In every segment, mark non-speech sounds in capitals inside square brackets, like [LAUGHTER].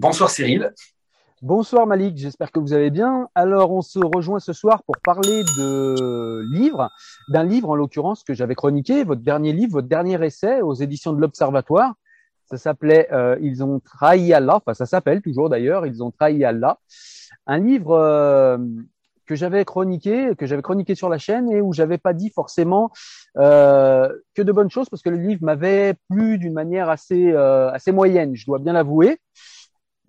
Bonsoir Cyril. Bonsoir Malik, j'espère que vous allez bien. Alors on se rejoint ce soir pour parler de livres, d'un livre en l'occurrence que j'avais chroniqué, votre dernier livre, votre dernier essai aux éditions de l'Observatoire. Ça s'appelait euh, Ils ont trahi Allah, enfin ça s'appelle toujours d'ailleurs, Ils ont trahi Allah. Un livre euh, que j'avais chroniqué, que j'avais chroniqué sur la chaîne et où j'avais pas dit forcément euh, que de bonnes choses parce que le livre m'avait plu d'une manière assez assez moyenne, je dois bien l'avouer.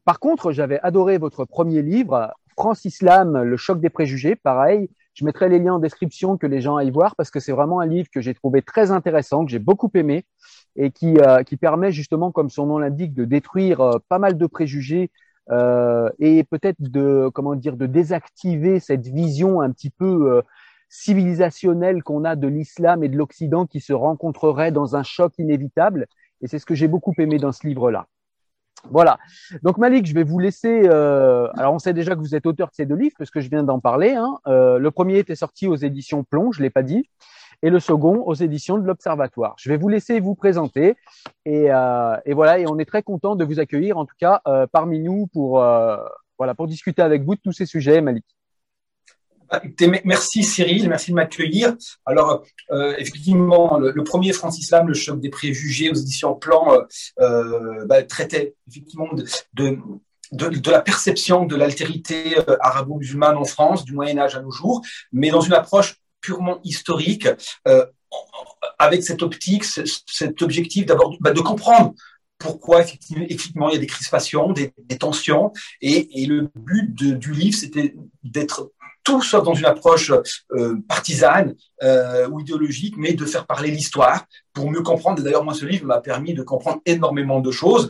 Par contre, j'avais adoré votre premier livre, France Islam, le choc des préjugés. Pareil, je mettrai les liens en description que les gens aillent voir parce que c'est vraiment un livre que j'ai trouvé très intéressant, que j'ai beaucoup aimé et qui, euh, qui permet justement, comme son nom l'indique, de détruire euh, pas mal de préjugés euh, et peut-être de comment dire de désactiver cette vision un petit peu euh, civilisationnelle qu'on a de l'islam et de l'Occident qui se rencontrerait dans un choc inévitable. Et c'est ce que j'ai beaucoup aimé dans ce livre-là. Voilà. Donc Malik, je vais vous laisser. Euh, alors on sait déjà que vous êtes auteur de ces deux livres parce que je viens d'en parler. Hein. Euh, le premier était sorti aux éditions Plomb, je l'ai pas dit, et le second aux éditions de l'Observatoire. Je vais vous laisser vous présenter et, euh, et voilà. Et on est très content de vous accueillir en tout cas parmi nous pour voilà pour discuter avec vous de tous ces sujets, Malik. Merci Cyril, merci de m'accueillir. Alors euh, effectivement, le, premier Francis Islam, le choc des préjugés aux éditions Plan, euh, euh, bah, traitait effectivement de, de, la perception de l'altérité euh, arabo-musulmane en France du Moyen Âge à nos jours, mais dans une approche purement historique, avec cette optique, cet objectif d'abord bah, de comprendre pourquoi effectivement, il y a des crispations, des, tensions, et, le but du livre, c'était d'être tout sauf dans une approche euh, partisane euh, ou idéologique, mais de faire parler l'histoire pour mieux comprendre. D'ailleurs, moi, ce livre m'a permis de comprendre énormément de choses.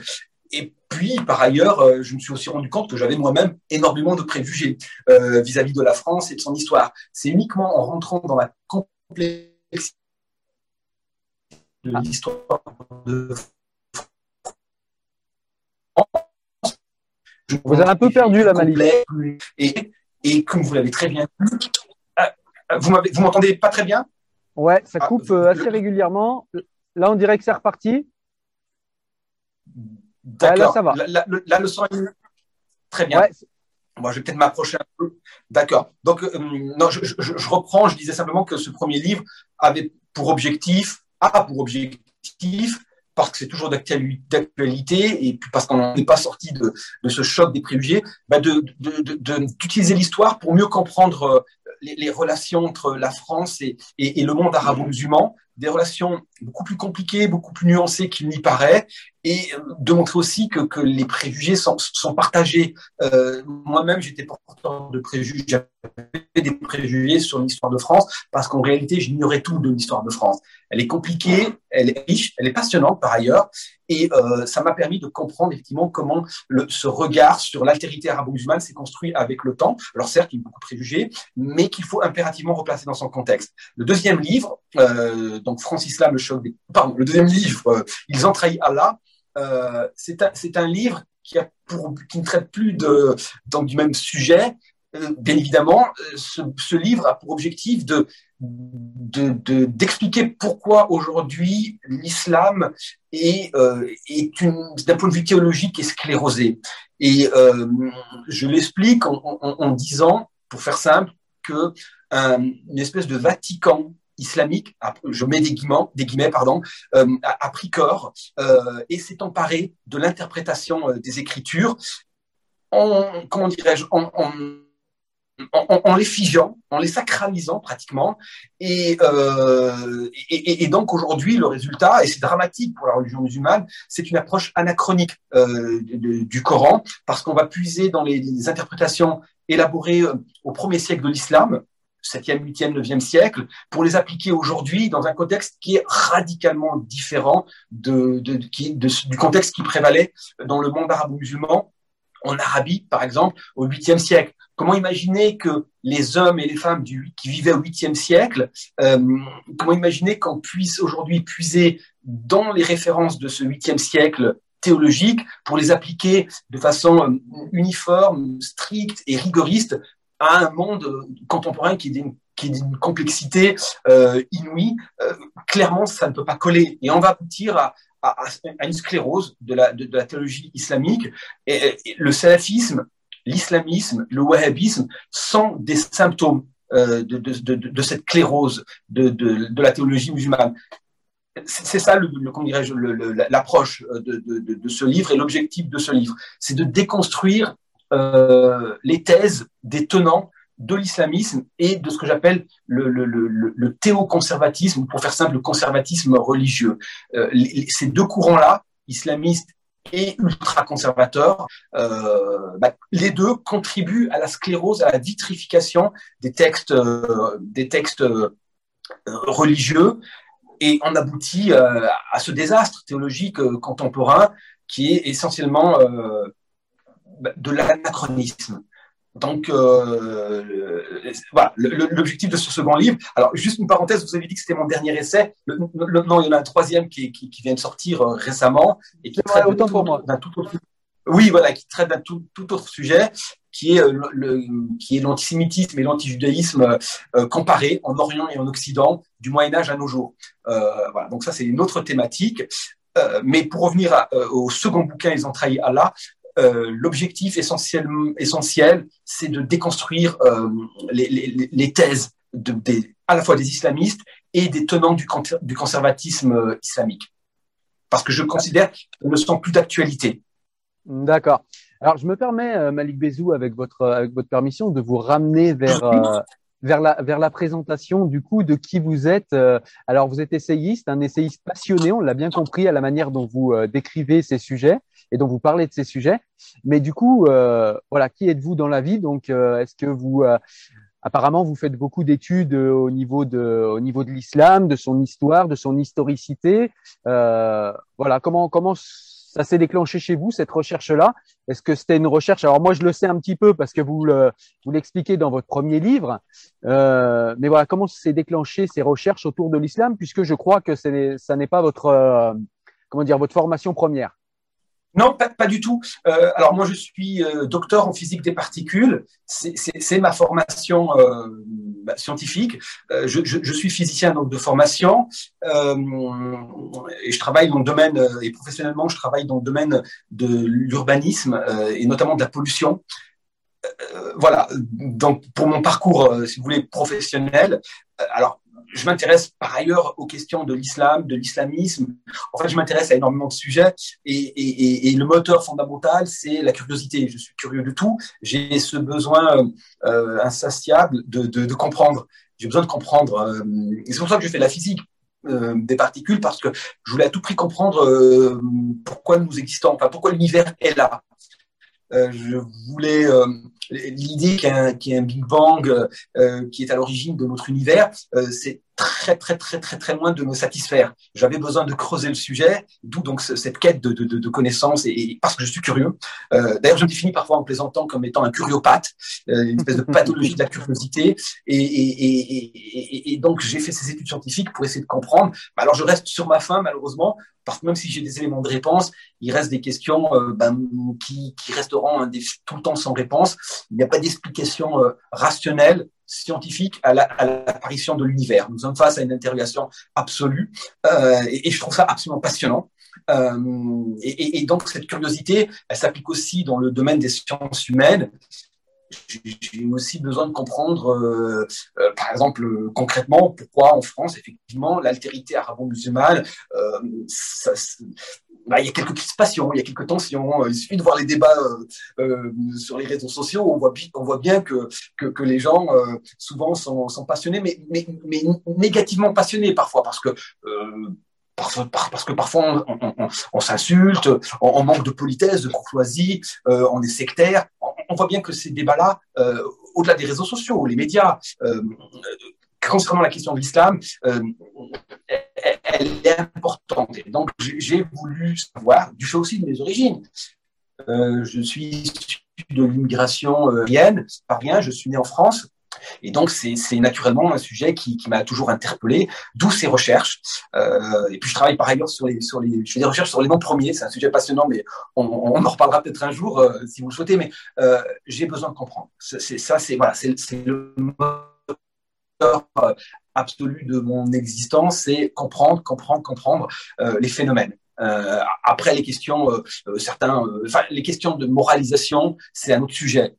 Et puis, par ailleurs, euh, je me suis aussi rendu compte que j'avais moi-même énormément de préjugés euh, vis-à-vis de la France et de son histoire. C'est uniquement en rentrant dans la complexité de l'histoire de France. Vous avez un peu perdu la malice. Et et comme vous l'avez très bien dit, euh, vous m'entendez pas très bien? Ouais, ça coupe ah, assez régulièrement. Là, on dirait que c'est reparti. D'accord. là, ça va. Là, là, le son est très bien. Ouais. Moi, je vais peut-être m'approcher un peu. D'accord. Donc, euh, non, je, je, je, reprends. Je disais simplement que ce premier livre avait pour objectif, a pour objectif parce que c'est toujours d'actualité et parce qu'on n'est pas sorti de, ce choc des préjugés, bah d'utiliser l'histoire pour mieux comprendre euh, les, relations entre la France et le monde arabo-musulman, des relations beaucoup plus compliquées, beaucoup plus nuancées qu'il n'y paraît, et de montrer aussi que, les préjugés sont, partagés. Euh, Moi-même, j'étais porteur de préjugés, j'avais des préjugés sur l'histoire de France, parce qu'en réalité, j'ignorais tout de l'histoire de France. Elle est compliquée, elle est riche, elle est passionnante par ailleurs, et euh, ça m'a permis de comprendre effectivement comment ce regard sur l'altérité arabo-musulmane s'est construit avec le temps. Alors certes, il y a beaucoup de préjugés, mais qu'il faut impérativement replacer dans son contexte. Le deuxième livre, euh, donc France Islam, le choc des... Pardon, le deuxième livre, euh, Ils ont trahi Allah, euh, c'est un, un, livre qui, a pour, qui ne traite plus de, donc, du même sujet. Euh, bien évidemment, ce, livre a pour objectif de d'expliquer de, pourquoi aujourd'hui l'islam est, d'un point de vue théologique est sclérosé. Et je l'explique en, disant, pour faire simple, que une espèce de Vatican islamique, je mets des guillemets, des guillemets pardon, euh, a, a, pris corps euh, et s'est emparé de l'interprétation euh, des Écritures en, comment dirais-je, en, les figeant, en les sacralisant pratiquement. Et, euh, donc aujourd'hui, le résultat, et c'est dramatique pour la religion musulmane, c'est une approche anachronique euh, du Coran, parce qu'on va puiser dans les interprétations élaborées au premier siècle de l'islam, 7e, 8e, 9e siècle, pour les appliquer aujourd'hui dans un contexte qui est radicalement différent du contexte qui prévalait dans le monde arabo-musulman, en Arabie, par exemple, au 8e siècle. Comment imaginer que les hommes et les femmes qui vivaient au 8e siècle, euh, comment imaginer qu'on puisse aujourd'hui puiser dans les références de ce 8e siècle théologique pour les appliquer de façon euh, uniforme, stricte et rigoriste à un monde contemporain qui est qui d'une complexité euh, inouïe, euh, clairement, ça ne peut pas coller. Et on va aboutir à, à, une sclérose de la, de, la théologie islamique. Le salafisme, l'islamisme, le wahhabisme sont des symptômes euh, de, de, de, cette sclérose de, la théologie musulmane. C'est ça, le, l'approche de, de, de ce livre et l'objectif de ce livre. C'est de déconstruire euh, les thèses des tenants de l'islamisme et de ce que j'appelle le, le, le, le théoconservatisme, pour faire simple, le conservatisme religieux. Euh, les, ces deux courants-là, islamistes et ultra-conservateurs, euh, bah, les deux contribuent à la sclérose, à la vitrification des textes, euh, des textes euh, religieux, et on aboutit euh, à ce désastre théologique contemporain qui est essentiellement de l'anachronisme. Donc, euh, voilà, l'objectif de ce second livre. Alors, juste une parenthèse, vous avez dit que c'était mon dernier essai. Le, le, non, il y en a un troisième qui, qui, qui vient de sortir euh, récemment et qui traite d'un tout autre. Oui, voilà, qui traite d'un tout, tout, autre sujet, qui est euh, le, qui est l'antisémitisme et l'antijudaïsme euh, comparés en Orient et en Occident, du Moyen Âge à nos jours. Euh, voilà, donc ça c'est une autre thématique. Euh, mais pour revenir à, au second bouquin, ils ont trahi Allah. Euh, l'objectif essentiel, essentiel c'est de déconstruire euh, les, les, les, thèses de, des, à la fois des islamistes et des tenants du, du conservatisme euh, islamique. Parce que je considère qu'elles ne sont plus d'actualité. D'accord. Alors, je me permets, Malik Bezou, avec votre, avec votre permission, de vous ramener vers, euh, vers, la, vers la présentation du coup de qui vous êtes. alors, vous êtes essayiste, un essayiste passionné, on l'a bien compris à la manière dont vous décrivez ces sujets et dont vous parlez de ces sujets. Mais du coup, euh, voilà, qui êtes-vous dans la vie? Donc, euh, est-ce que vous, euh, apparemment, vous faites beaucoup d'études au niveau de, au niveau de l'islam, de son histoire, de son historicité. voilà, comment comment ça s'est déclenché chez vous cette recherche-là? Est-ce que c'était une recherche? Alors moi, je le sais un petit peu parce que vous vous l'expliquez dans votre premier livre. mais voilà, comment s'est déclenché ces recherches autour de l'islam Puisque je crois que ça n'est pas votre comment dire votre formation première? Non, pas, pas, du tout. Euh, alors moi, je suis euh, docteur en physique des particules. C'est ma formation euh, bah, scientifique. Euh, je, je, je, suis physicien donc de formation euh, et je travaille dans le domaine euh, et professionnellement, je travaille dans le domaine de l'urbanisme et notamment de la pollution. voilà. Donc pour mon parcours, si vous voulez, professionnel. alors je m'intéresse par ailleurs aux questions de l'islam, de l'islamisme. En fait, je m'intéresse à énormément de sujets et, et, et, le moteur fondamental, c'est la curiosité. Je suis curieux de tout. J'ai ce besoin euh, insatiable de, de, de comprendre. J'ai besoin de comprendre. Euh, et c'est pour ça que je fais la physique euh, des particules parce que je voulais à tout prix comprendre euh, pourquoi nous existons, enfin pourquoi l'univers est là. Euh, je voulais euh, l'idée qu'il y, ait un Big Bang euh, qui est à l'origine de notre univers, c'est très très très très très loin de me satisfaire. J'avais besoin de creuser le sujet, d'où donc cette quête de, de, de connaissances et, parce que je suis curieux. Euh, D'ailleurs, je me définis parfois en plaisantant comme étant un curiopathe, euh, une espèce de pathologie de la curiosité. Et, et, et donc j'ai fait ces études scientifiques pour essayer de comprendre. Alors je reste sur ma fin malheureusement parce que même si j'ai des éléments de réponse, il reste des questions euh, ben, qui, qui, resteront tout le temps sans réponse. Il n'y a pas d'explication euh, rationnelle scientifique à l'apparition de l'univers. Nous sommes face à une interrogation absolue euh, et, je trouve ça absolument passionnant. Euh, et, donc cette curiosité, elle s'applique aussi dans le domaine des sciences humaines. J'ai aussi besoin de comprendre, par exemple, concrètement, pourquoi en France, effectivement, l'altérité arabo-musulmane, bah, il y a quelques crispations, il y a quelques tensions. Il suffit de voir les débats euh, euh sur les réseaux sociaux, on voit, bien que, les gens euh, souvent sont, passionnés, mais, négativement passionnés parfois, parce que euh, parce que parfois on, s'insulte, on, manque de politesse, de courtoisie, euh, on est sectaire. On, voit bien que ces débats-là, euh, au-delà des réseaux sociaux, les médias, euh, concernant la question de l'islam, euh, elle est importante. Donc, j'ai voulu savoir, du fait aussi de mes origines. Euh, je suis de l'immigration euh, par rien, je suis né en France. Et donc, c'est naturellement un sujet qui, m'a toujours interpellé, d'où ces recherches. Euh, et puis, je travaille par ailleurs sur les, sur les, je fais des recherches sur les noms premiers. C'est un sujet passionnant, mais on, en reparlera peut-être un jour si vous le souhaitez. Mais j'ai besoin de comprendre. C'est ça, c'est voilà, le moteur absolu de mon existence, c'est comprendre, comprendre, comprendre euh, les phénomènes. Euh, après les questions, euh, euh certains, euh, les questions de moralisation, c'est un autre sujet.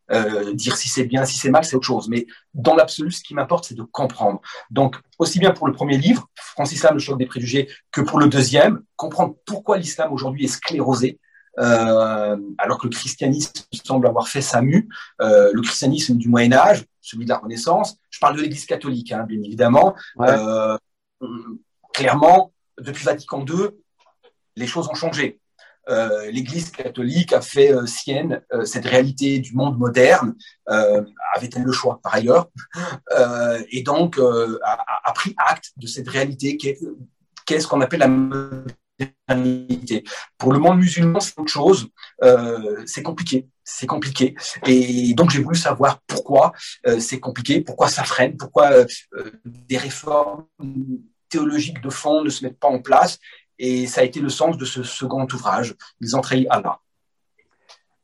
dire si c'est bien, si c'est mal, c'est autre chose. Mais dans l'absolu, ce qui m'importe, c'est de comprendre. Donc aussi bien pour le premier livre, Francis Islam, le choc des préjugés, que pour le deuxième, comprendre pourquoi l'islam aujourd'hui est sclérosé, euh, alors que le christianisme semble avoir fait sa mue, euh, le christianisme du Moyen Âge, celui de la Renaissance. Je parle de l'Église catholique, hein, bien évidemment. Euh, clairement, depuis Vatican II, les choses ont changé. Euh, L'Église catholique a fait euh, sienne euh, cette réalité du monde moderne, avait-elle le choix par ailleurs, [LAUGHS] et donc a, a, pris acte de cette réalité qui est, qui est ce qu'on appelle la pour le monde musulman, c'est autre chose. Euh, c'est compliqué. C'est compliqué. Et donc, j'ai voulu savoir pourquoi euh, c'est compliqué, pourquoi ça freine, pourquoi euh, des réformes théologiques de fond ne se mettent pas en place. Et ça a été le sens de ce second ouvrage, Les entrailles Allah.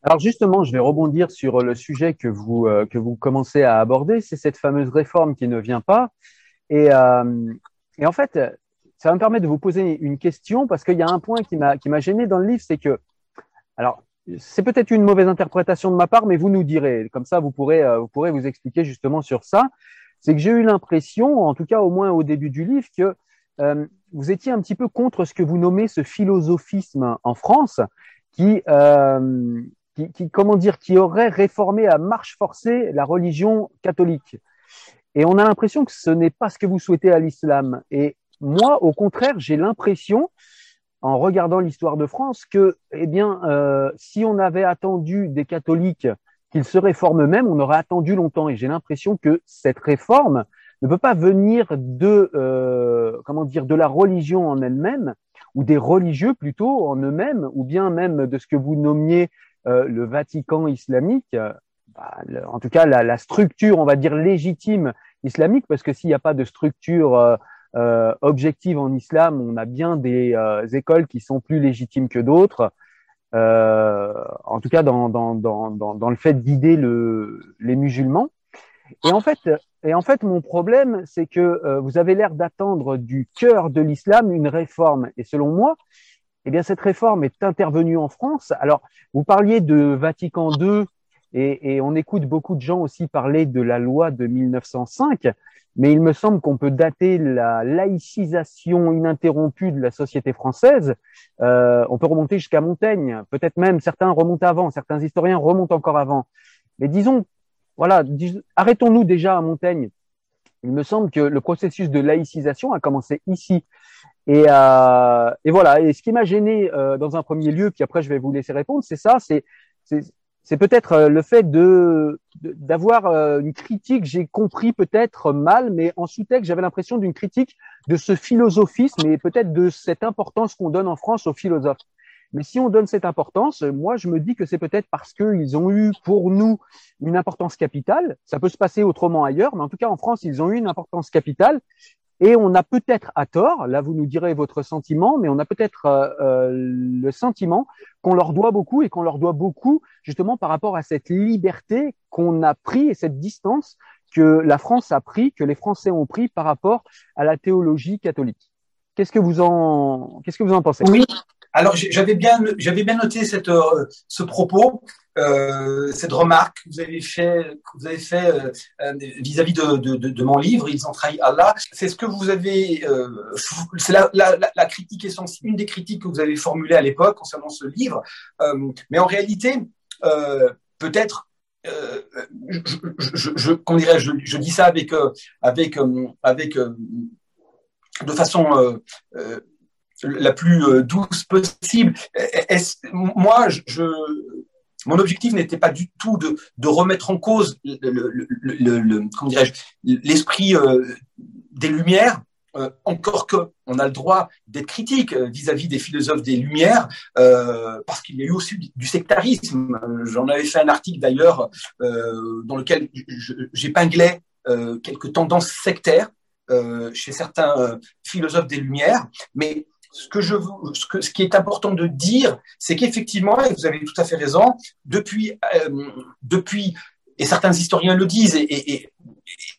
Alors justement, je vais rebondir sur le sujet que vous, que vous commencez à aborder, c'est cette fameuse réforme qui ne vient pas. Et, et en fait, ça va me permettre de vous poser une question parce qu'il y a un point qui m'a gêné dans le livre, c'est que alors c'est peut-être une mauvaise interprétation de ma part, mais vous nous direz. Comme ça, vous pourrez euh, vous pourrez vous expliquer justement sur ça. C'est que j'ai eu l'impression, en tout cas au moins au début du livre, que euh, vous étiez un petit peu contre ce que vous nommez ce philosophisme en France, qui, euh, qui, qui comment dire, qui aurait réformé à marche forcée la religion catholique. Et on a l'impression que ce n'est pas ce que vous souhaitez à l'islam. Et moi, au contraire, j'ai l'impression, en regardant l'histoire de France, que, eh bien, euh, si on avait attendu des catholiques qu'ils se réforment eux-mêmes, on aurait attendu longtemps. Et j'ai l'impression que cette réforme ne peut pas venir de, euh, comment dire, de la religion en elle-même, ou des religieux plutôt en eux-mêmes, ou bien même de ce que vous nommiez euh, le Vatican islamique. Bah, en tout cas, la, la, structure, on va dire légitime islamique, parce que s'il n'y a pas de structure euh, objective en islam, on a bien des euh, écoles qui sont plus légitimes que d'autres. Euh, en tout cas, dans, dans, dans, dans, le fait de guider le, les musulmans. Et en fait, et en fait, mon problème, c'est que euh, vous avez l'air d'attendre du cœur de l'islam une réforme. Et selon moi, eh bien, cette réforme est intervenue en France. Alors, vous parliez de Vatican II et, et, on écoute beaucoup de gens aussi parler de la loi de 1905. Mais il me semble qu'on peut dater la laïcisation ininterrompue de la société française. Euh, on peut remonter jusqu'à Montaigne, peut-être même certains remontent avant, certains historiens remontent encore avant. Mais disons, voilà, arrêtons-nous déjà à Montaigne. Il me semble que le processus de laïcisation a commencé ici. Et, euh, et voilà. Et ce qui m'a gêné euh, dans un premier lieu, puis après je vais vous laisser répondre, c'est ça, c'est c'est peut-être euh, le fait de d'avoir euh, une critique, j'ai compris peut-être mal, mais en sous-texte, j'avais l'impression d'une critique de ce philosophisme et peut-être de cette importance qu'on donne en France aux philosophes. Mais si on donne cette importance, moi, je me dis que c'est peut-être parce qu'ils ont eu pour nous une importance capitale. Ça peut se passer autrement ailleurs, mais en tout cas, en France, ils ont eu une importance capitale. Et on a peut-être à tort, là vous nous direz votre sentiment, mais on a peut-être euh, euh, le sentiment qu'on leur doit beaucoup et qu'on leur doit beaucoup justement par rapport à cette liberté qu'on a pris et cette distance que la France a pris, que les Français ont pris par rapport à la théologie catholique. Qu'est-ce que vous en, qu'est-ce que vous en pensez? Oui, alors j'avais bien, j'avais bien noté cette, euh, ce propos, euh, cette remarque que vous avez fait, que vous avez fait euh, vis-à-vis de, de, de, mon livre, ils ont trahi Allah. C'est ce que vous avez, c'est la, la, la, critique essentielle, une des critiques que vous avez formulées à l'époque concernant ce livre. Mais en réalité, peut-être je, je, je, je, dis ça avec, avec, avec, de façon la plus euh, douce possible. moi, je, mon objectif n'était pas du tout de, de remettre en cause le, le, le comment l'esprit euh, des Lumières. Euh, encore que on a le droit d'être critique vis-à-vis des philosophes des Lumières, euh, parce qu'il y a eu aussi du, sectarisme. J'en avais fait un article d'ailleurs dans lequel j'épinglais quelques tendances sectaires chez certains philosophes des Lumières, mais ce que je ce, que, ce qui est important de dire, c'est qu'effectivement, et vous avez tout à fait raison, depuis, euh, depuis, et certains historiens le disent, et, et,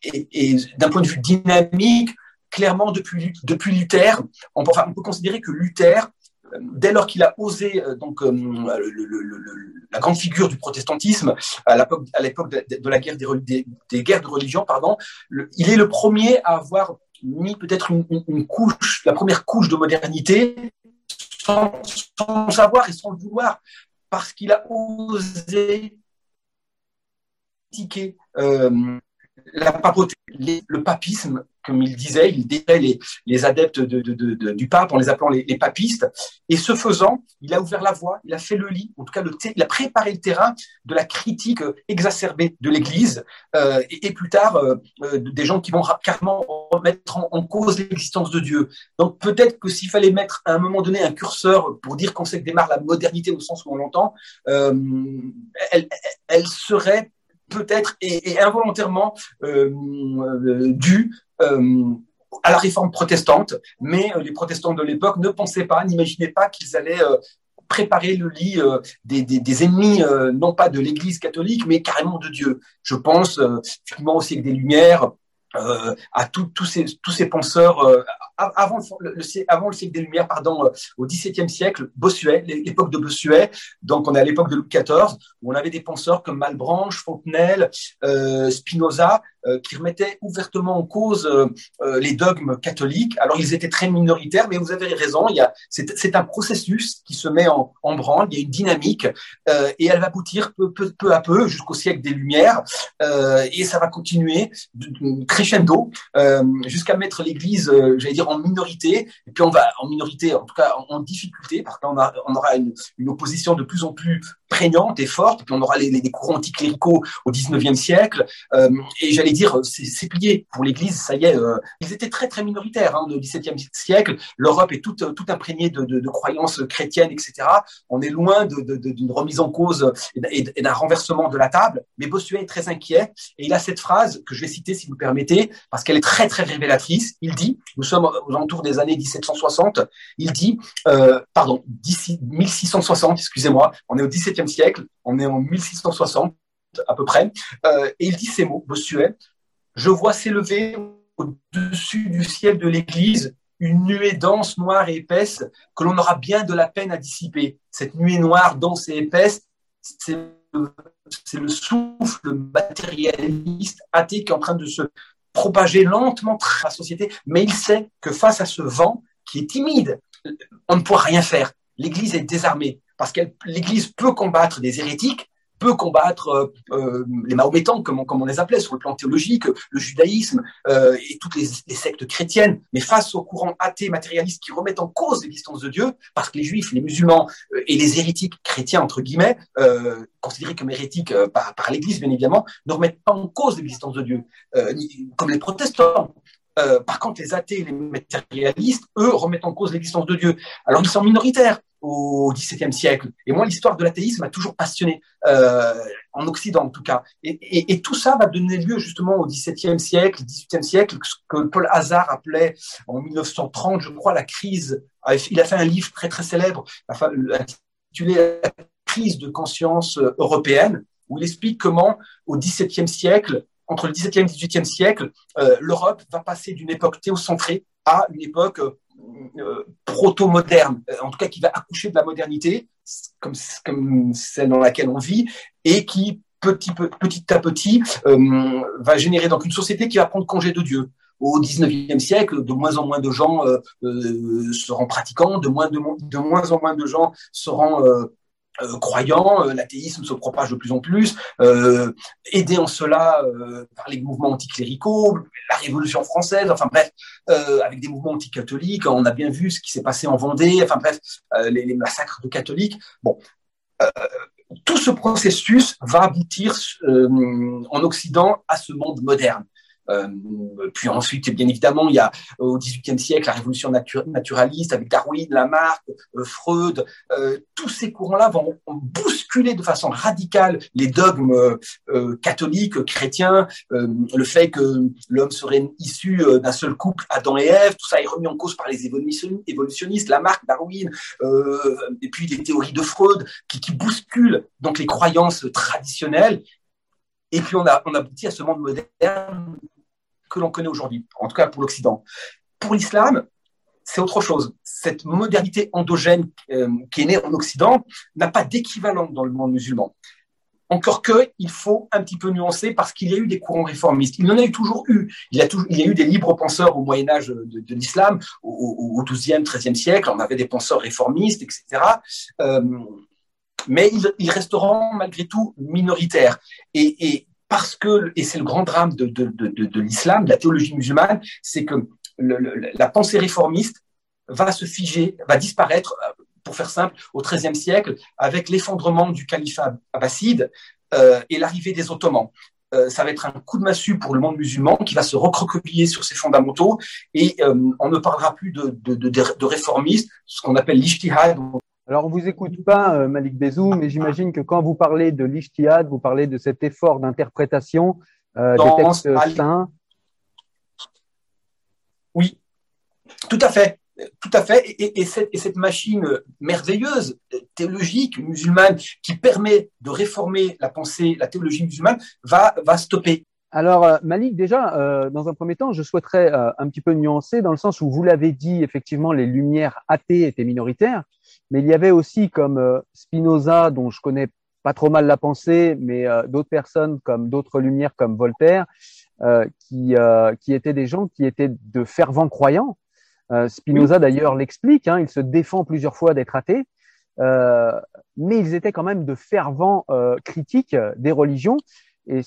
et, d'un point de vue dynamique, clairement depuis, depuis Luther, on peut, on peut considérer que Luther, dès lors qu'il a osé euh, donc euh, la grande figure du protestantisme à l'époque de, la guerre des, des, des, guerres de religion pardon il est le premier à avoir mis peut-être une, couche, la première couche de modernité, sans, sans savoir et sans le vouloir, parce qu'il a osé critiquer euh, le papisme, comme il disait, il détrait les, adeptes de, de, de, du pape en les appelant les, papistes. Et ce faisant, il a ouvert la voie, il a fait le lit, en tout cas, le il a préparé le terrain de la critique exacerbée de l'Église euh, et, plus tard euh, euh des gens qui vont carrément remettre en, cause l'existence de Dieu. Donc peut-être que s'il fallait mettre à un moment donné un curseur pour dire qu'on sait que démarre la modernité au sens où on l'entend, euh, elle serait peut-être et, involontairement euh, euh, dû euh, à la réforme protestante, mais les protestants de l'époque ne pensaient pas, n'imaginaient pas qu'ils allaient préparer le lit des, des, ennemis, non pas de l'Église catholique, mais carrément de Dieu. Je pense effectivement aussi avec des Lumières, à ces, tous ces penseurs avant le, siècle des Lumières, pardon, euh, au XVIIe siècle, Bossuet, l'époque de Bossuet, donc on est à l'époque de Louis XIV, où on avait des penseurs comme Malebranche, Fontenelle, euh, Spinoza, euh, qui remettaient ouvertement en cause les dogmes catholiques. Alors ils étaient très minoritaires, mais vous avez raison, il y a c'est un processus qui se met en, branle, il y a une dynamique, et elle va aboutir peu, à peu jusqu'au siècle des Lumières, et ça va continuer crescendo jusqu'à mettre l'Église, j'allais dire en minorité, et puis on va en minorité, en tout cas en, difficulté, parce qu'on on aura une, une, opposition de plus en plus prégnante et forte, puis on aura les, courants anticléricaux au 19e siècle, euh, et j'allais dire, c'est plié pour l'Église, ça y est, euh, ils étaient très très minoritaires hein, au 17e siècle, l'Europe est toute, imprégnée de, croyances chrétiennes, etc. On est loin d'une remise en cause et, d'un renversement de la table, mais Bossuet est très inquiet, et il a cette phrase que je vais citer si vous permettez, parce qu'elle est très très révélatrice, il dit, nous sommes aux alentours des années 1760, il dit, euh, pardon, d'ici 1660, excusez-moi, on est au 17e siècle, on est en 1660 à peu près, euh, et il dit ces mots, Bossuet, je vois s'élever au-dessus du ciel de l'Église une nuée dense, noire et épaisse que l'on aura bien de la peine à dissiper. Cette nuée noire, dense et épaisse, c'est le, le souffle matérialiste, athée qui est en train de se propager lentement la société, mais il sait que face à ce vent qui est timide, on ne pourra rien faire. L'Église est désarmée parce que l'Église peut combattre des hérétiques, peut combattre euh, euh, les Mahométans, comme on, les appelait, sur le plan théologique, le judaïsme euh, et toutes les, sectes chrétiennes. Mais face aux courants athées matérialistes qui remettent en cause l'existence de Dieu, parce que les juifs, les musulmans et les hérétiques chrétiens, entre guillemets, considérés comme hérétiques par, par l'Église, bien évidemment, ne remettent pas en cause l'existence de Dieu, comme les protestants. Par contre, les athées et les matérialistes, eux, remettent en cause l'existence de Dieu. Alors, ils sont minoritaires au XVIIe siècle. Et moi, l'histoire de l'athéisme m'a toujours passionné, euh, en Occident en tout cas. Et, tout ça va donner lieu justement au XVIIe siècle, XVIIIe siècle, ce que Paul Hazard appelait en 1930, je crois, la crise. Il a fait un livre très très célèbre, intitulé La crise de conscience européenne, où il explique comment, au XVIIe siècle, entre le XVIIe et le XVIIIe siècle, euh, l'Europe va passer d'une époque théocentrée à une époque euh, proto-moderne, en tout cas qui va accoucher de la modernité, comme, celle dans laquelle on vit, et qui petit, à petit va générer donc une société qui va prendre congé de Dieu. Au XIXe siècle, de moins en moins de gens seront pratiquants, de moins, de moins en moins de gens seront euh, croyants, euh, l'athéisme se propage de plus en plus, euh, aidé en cela par les mouvements anticléricaux, la Révolution française, enfin bref, avec des mouvements anticatholiques, on a bien vu ce qui s'est passé en Vendée, enfin bref, les, les, massacres de catholiques. Bon, tout ce processus va aboutir en Occident à ce monde moderne. Euh, puis ensuite, bien évidemment, il y a au XVIIIe siècle la révolution naturaliste avec Darwin, Lamarck, euh, Freud. Euh, tous ces courants-là vont bousculer de façon radicale les dogmes catholiques, chrétiens, le fait que l'homme serait issu d'un seul couple, Adam et Ève. Tout ça est remis en cause par les évolutionnistes, Lamarck, Darwin, et puis les théories de Freud qui, bousculent donc les croyances traditionnelles et puis on aboutit à ce monde moderne que l'on connaît aujourd'hui, en tout cas pour l'Occident. Pour l'islam, c'est autre chose. Cette modernité endogène euh, qui est née en Occident n'a pas d'équivalent dans le monde musulman. Encore que, il faut un petit peu nuancer parce qu'il y a eu des courants réformistes. Il en a eu toujours eu. Il y a, toujours, il y a eu des libres penseurs au Moyen Âge de, l'islam, au, XIIe, XIIIe siècle. On avait des penseurs réformistes, etc. Euh, mais ils, resteront malgré tout minoritaires. Et parce que, et c'est le grand drame de, de, de, de l'islam, de la théologie musulmane, c'est que la pensée réformiste va se figer, va disparaître, euh, pour faire simple, au XIIIe siècle, avec l'effondrement du califat abbasside euh, et l'arrivée des Ottomans. Euh, ça va être un coup de massue pour le monde musulman qui va se recroqueviller sur ses fondamentaux et on ne parlera plus de, de, de, de réformistes, ce qu'on appelle l'ijtihad, alors, on vous écoute pas, euh, Malik Bezou, mais j'imagine que quand vous parlez de l'Ishtihad, vous parlez de cet effort d'interprétation euh, des textes saints. Oui, tout à fait. Tout à fait. Et, et, cette, et, cette, machine merveilleuse, théologique, musulmane, qui permet de réformer la pensée, la théologie musulmane, va, va stopper. Alors, euh, Malik, déjà, euh, dans un premier temps, je souhaiterais euh, un petit peu nuancer dans le sens où vous l'avez dit, effectivement, les lumières athées étaient minoritaires, mais il y avait aussi comme euh, Spinoza, dont je connais pas trop mal la pensée, mais euh, d'autres personnes comme d'autres lumières comme Voltaire, qui, qui étaient des gens qui étaient de fervents croyants. Spinoza, d'ailleurs, l'explique, hein, il se défend plusieurs fois d'être athée, mais ils étaient quand même de fervents critiques des religions. Et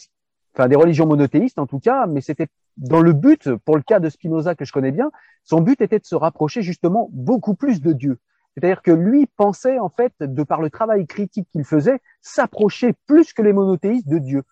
enfin des religions monothéistes en tout cas, mais c'était dans le but, pour le cas de Spinoza que je connais bien, son but était de se rapprocher justement beaucoup plus de Dieu. C'est-à-dire que lui pensait en fait, de par le travail critique qu'il faisait, s'approcher plus que les monothéistes de Dieu.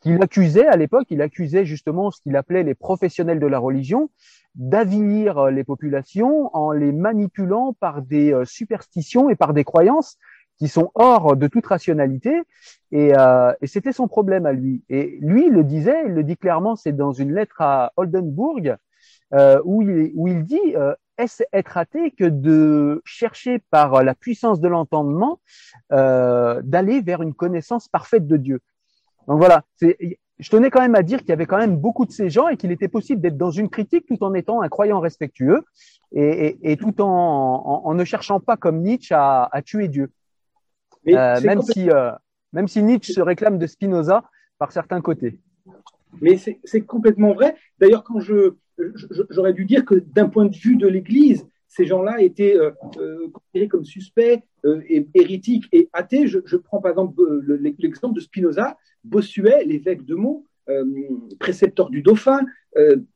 Qu'il accusait à l'époque, il accusait justement ce qu'il appelait les professionnels de la religion d'avilir les populations en les manipulant par des euh, superstitions et par des croyances qui sont hors de toute rationalité. Et, euh, et c'était son problème à lui. Et lui, il le disait, il le dit clairement, c'est dans une lettre à Oldenburg, euh, où, il, où il dit euh, Est-ce être athée que de chercher par la puissance de l'entendement euh, d'aller vers une connaissance parfaite de Dieu? Donc voilà, je tenais quand même à dire qu'il y avait quand même beaucoup de ces gens et qu'il était possible d'être dans une critique tout en étant un croyant respectueux et, et, et tout en, en, en, ne cherchant pas comme Nietzsche à, à tuer Dieu. Euh, même, si, euh, même si Nietzsche se réclame de Spinoza par certains côtés. mais c'est complètement vrai. D'ailleurs, quand je, j'aurais dû dire que d'un point de vue de l'Église, ces gens-là étaient euh, euh, considérés comme suspects, euh, et, hérétiques et athées. Je, prends par exemple l'exemple de Spinoza, Bossuet, l'évêque de Meaux, précepteur du dauphin,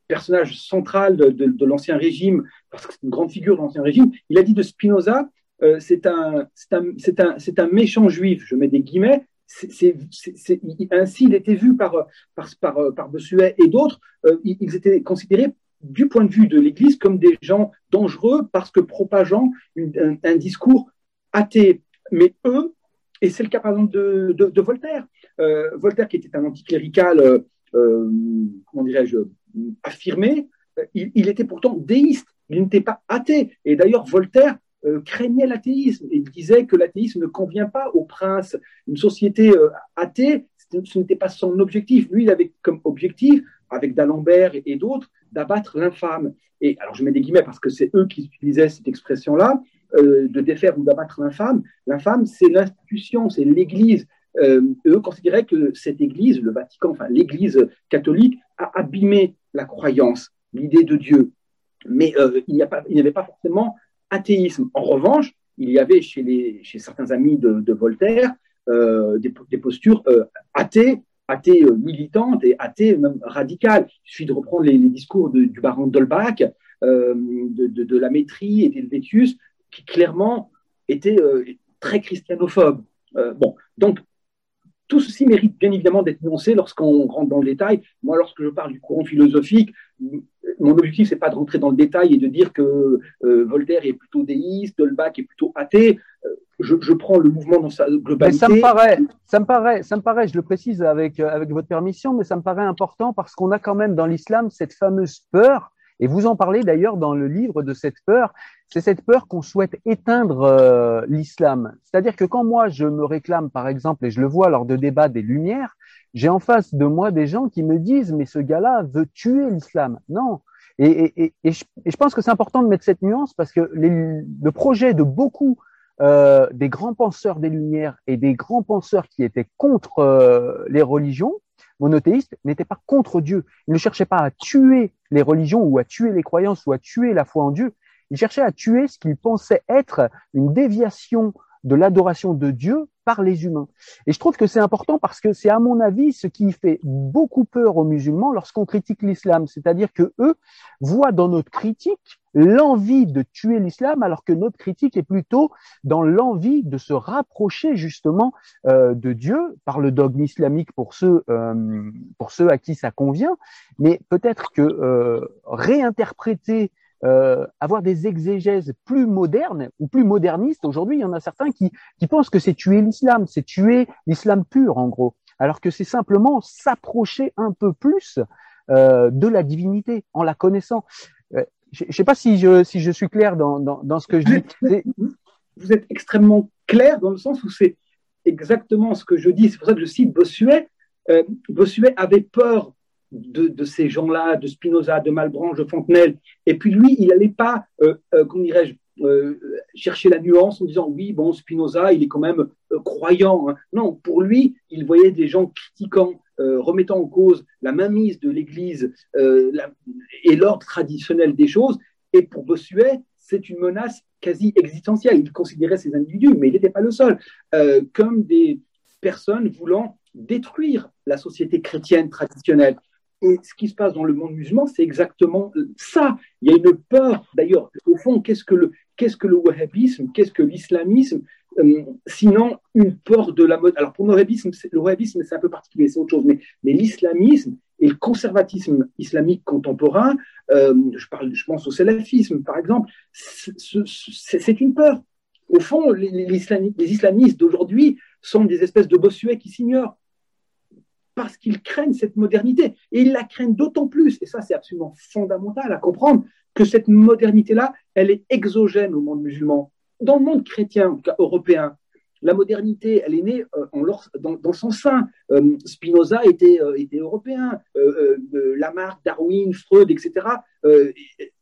personnage central de, l'Ancien Régime, parce que c'est une grande figure de l'Ancien Régime. Il a dit de Spinoza, c'est un, méchant juif, je mets des guillemets, ainsi il était vu par, par, Bossuet et d'autres, ils étaient considérés du point de vue de l'Église comme des gens dangereux parce que propageant un, discours athée. Mais eux, et c'est le cas par exemple de, Voltaire, euh, Voltaire qui était un anticlérical, euh, euh, dirais-je, affirmé, il, était pourtant déiste, il n'était pas athée. Et d'ailleurs, Voltaire craignait l'athéisme. Il disait que l'athéisme ne convient pas au prince. Une société athée, ce n'était pas son objectif. Lui, il avait comme objectif, avec d'Alembert et d'autres, d'abattre l'infâme. Et alors je mets des guillemets parce que c'est eux qui utilisaient cette expression-là, euh, de défaire ou d'abattre l'infâme. L'infâme, c'est l'institution, c'est l'Église. Euh, eux considéraient que cette Église, le Vatican, enfin l'Église catholique, a abîmé la croyance, l'idée de Dieu. Mais euh, il n'y avait pas forcément athéisme. En revanche, il y avait chez, certains amis de, Voltaire des, des, postures athées athée euh, militante et athée même radicale. Il suffit de reprendre les, discours du baron d'Holbach, euh, de, de, et d'Helvétius, qui clairement étaient euh, très christianophobes. bon, donc tout ceci mérite bien évidemment d'être énoncé lorsqu'on rentre dans le détail. Moi, lorsque je parle du courant philosophique, mon objectif, c'est pas de rentrer dans le détail et de dire que Voltaire est plutôt déiste, Dolbach est plutôt athée je, prends le mouvement dans sa globalité. ça me paraît, ça me paraît, ça me paraît, je le précise avec, euh, avec votre permission, mais ça me paraît important parce qu'on a quand même dans l'islam cette fameuse peur, et vous en parlez d'ailleurs dans le livre de cette peur, c'est cette peur qu'on souhaite éteindre euh, l'islam. C'est-à-dire que quand moi je me réclame, par exemple, et je le vois lors de débats des Lumières, j'ai en face de moi des gens qui me disent, mais ce gars-là veut tuer l'islam. Non. Et, je, pense que c'est important de mettre cette nuance parce que le projet de beaucoup euh, des grands penseurs des Lumières et des grands penseurs qui étaient contre euh, les religions monothéistes n'étaient pas contre Dieu. Ils ne cherchaient pas à tuer les religions ou à tuer les croyances ou à tuer la foi en Dieu. Ils cherchaient à tuer ce qu'ils pensaient être une déviation de l'adoration de Dieu par les humains. Et je trouve que c'est important parce que c'est à mon avis ce qui fait beaucoup peur aux musulmans lorsqu'on critique l'islam, c'est-à-dire que eux voient dans notre critique l'envie de tuer l'islam alors que notre critique est plutôt dans l'envie de se rapprocher justement euh, de Dieu par le dogme islamique pour ceux euh, pour ceux à qui ça convient, mais peut-être que euh, réinterpréter euh, avoir des exégèses plus modernes ou plus modernistes. Aujourd'hui, il y en a certains qui, qui pensent que c'est tuer l'islam, c'est tuer l'islam pur, en gros, alors que c'est simplement s'approcher un peu plus euh, de la divinité en la connaissant. Euh, je ne sais pas si je, si je suis clair dans, dans, dans ce que je dis. Vous êtes extrêmement clair dans le sens où c'est exactement ce que je dis. C'est pour ça que je cite Bossuet. Bossuet avait peur de, ces gens-là, de Spinoza, de Malbranche, de Fontenelle. Et puis lui, il n'allait pas, euh, euh, comment dirais-je, euh, chercher la nuance en disant oui, bon, Spinoza, il est quand même croyant. Hein. Non, pour lui, il voyait des gens critiquant, remettant en cause la mainmise de l'Église et l'ordre traditionnel des choses. Et pour Bossuet, c'est une menace quasi existentielle. Il considérait ces individus, mais il n'était pas le seul, comme des personnes voulant détruire la société chrétienne traditionnelle. Et ce qui se passe dans le monde musulman, c'est exactement ça. Il y a une peur. D'ailleurs, au fond, qu'est-ce que le, wahhabisme Qu'est-ce que l'islamisme euh, Sinon, une peur de la mode? Alors, pour le wahhabisme, le wahhabisme, c'est un peu particulier, c'est autre chose. Mais, l'islamisme et le conservatisme islamique contemporain, euh, je pense au salafisme, par exemple, c'est une peur. Au fond, les, les islamistes d'aujourd'hui sont des espèces de bossuets qui s'ignorent parce qu'ils craignent cette modernité. Et ils la craignent d'autant plus, et ça c'est absolument fondamental à comprendre, que cette modernité-là, elle est exogène au monde musulman. Dans le monde chrétien, en tout cas européen, la modernité, elle est née euh, dans, son sein. Euh, Spinoza était, euh, européen, Lamarck, Darwin, Freud, etc.,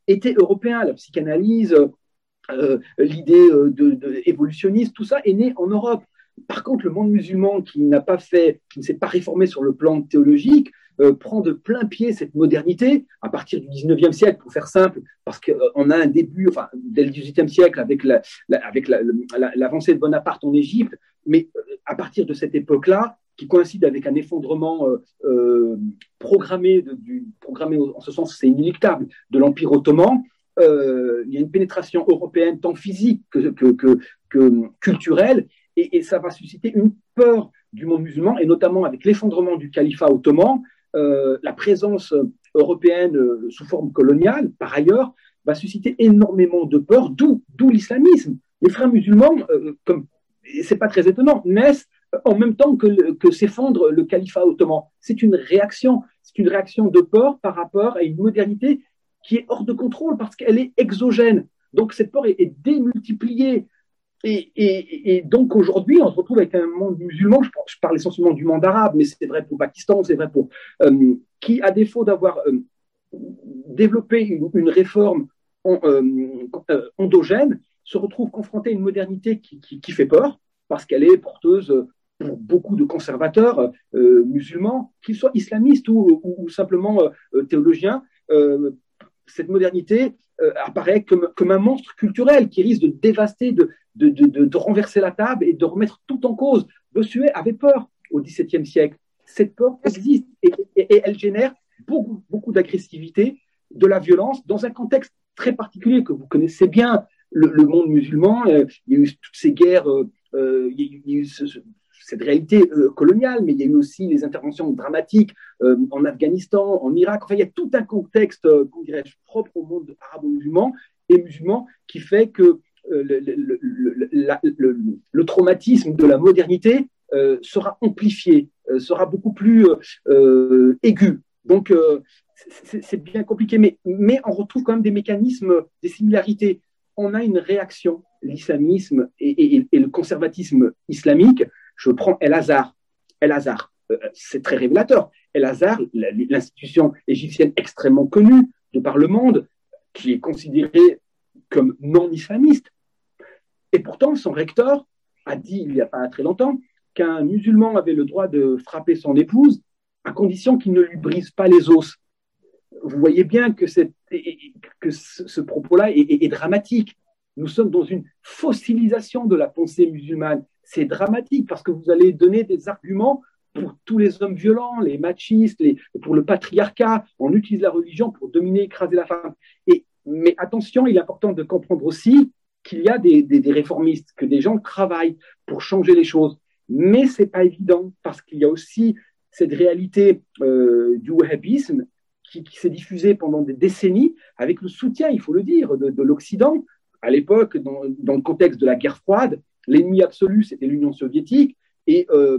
étaient européens. La psychanalyse, l'idée de, évolutionniste, tout ça est né en Europe. Par contre, le monde musulman qui n'a pas fait, qui ne s'est pas réformé sur le plan théologique, prend de plein pied cette modernité à partir du 19e siècle, pour faire simple, parce qu'on a un début, enfin, dès le 18e siècle, avec l'avancée la, de Bonaparte en Égypte, mais à partir de cette époque-là, qui coïncide avec un effondrement programmé, programmé en ce sens c'est inéluctable, de l'Empire ottoman, euh, il y a une pénétration européenne tant physique que, que, que, culturelle, et, ça va susciter une peur du monde musulman, et notamment avec l'effondrement du califat ottoman, euh, la présence européenne euh, sous forme coloniale, par ailleurs, va susciter énormément de peur, d'où l'islamisme. Les frères musulmans, comme c'est pas très étonnant, naissent en même temps que s'effondre le califat ottoman. C'est une réaction, c'est une réaction de peur par rapport à une modernité qui est hors de contrôle parce qu'elle est exogène. Donc cette peur est, démultipliée. Et, donc aujourd'hui, on se retrouve avec un monde musulman, je, parle essentiellement du monde arabe, mais c'est vrai pour Pakistan, c'est vrai pour... Euh, qui, à défaut d'avoir euh, développé une, réforme euh, endogène, se retrouve confronté à une modernité qui, fait peur, parce qu'elle est porteuse pour beaucoup de conservateurs musulmans, qu'ils soient islamistes ou, simplement théologiens, cette modernité euh, apparaît comme, comme, un monstre culturel qui risque de dévaster, de, de, de, de, renverser la table et de remettre tout en cause. Bossuet avait peur au XVIIe siècle. Cette peur existe et, elle génère beaucoup, beaucoup d'agressivité, de la violence dans un contexte très particulier que vous connaissez bien, le, monde musulman. Euh, il y a eu toutes ces guerres, euh il y a eu ce, cette réalité euh, coloniale, mais il y a eu aussi les interventions dramatiques euh, en Afghanistan, en Irak. Enfin, il y a tout un contexte, euh, propre au monde arabo-musulman et musulman qui fait que le, le, traumatisme de la modernité sera amplifié, sera beaucoup plus aigu. Donc, c'est bien compliqué, mais, mais on retrouve quand même des mécanismes, des similarités. On a une réaction, l'islamisme et, le conservatisme islamique, je prends El Hazar. El Hazar, euh, c'est très révélateur. El Hazar, l'institution égyptienne extrêmement connue de par le monde, qui est considérée comme non islamiste. Et pourtant, son recteur a dit il n'y a pas très longtemps qu'un musulman avait le droit de frapper son épouse à condition qu'il ne lui brise pas les os. Vous voyez bien que ce, propos-là est, dramatique. Nous sommes dans une fossilisation de la pensée musulmane c'est dramatique parce que vous allez donner des arguments pour tous les hommes violents, les machistes, pour le patriarcat. On utilise la religion pour dominer, écraser la femme. Et, mais attention, il est important de comprendre aussi qu'il y a des, réformistes, que des gens travaillent pour changer les choses. Mais c'est pas évident parce qu'il y a aussi cette réalité euh, du wahhabisme qui, s'est diffusée pendant des décennies avec le soutien, il faut le dire, de, l'Occident. À l'époque, dans, dans, le contexte de la guerre froide, L'ennemi absolu, c'était l'Union soviétique, et euh,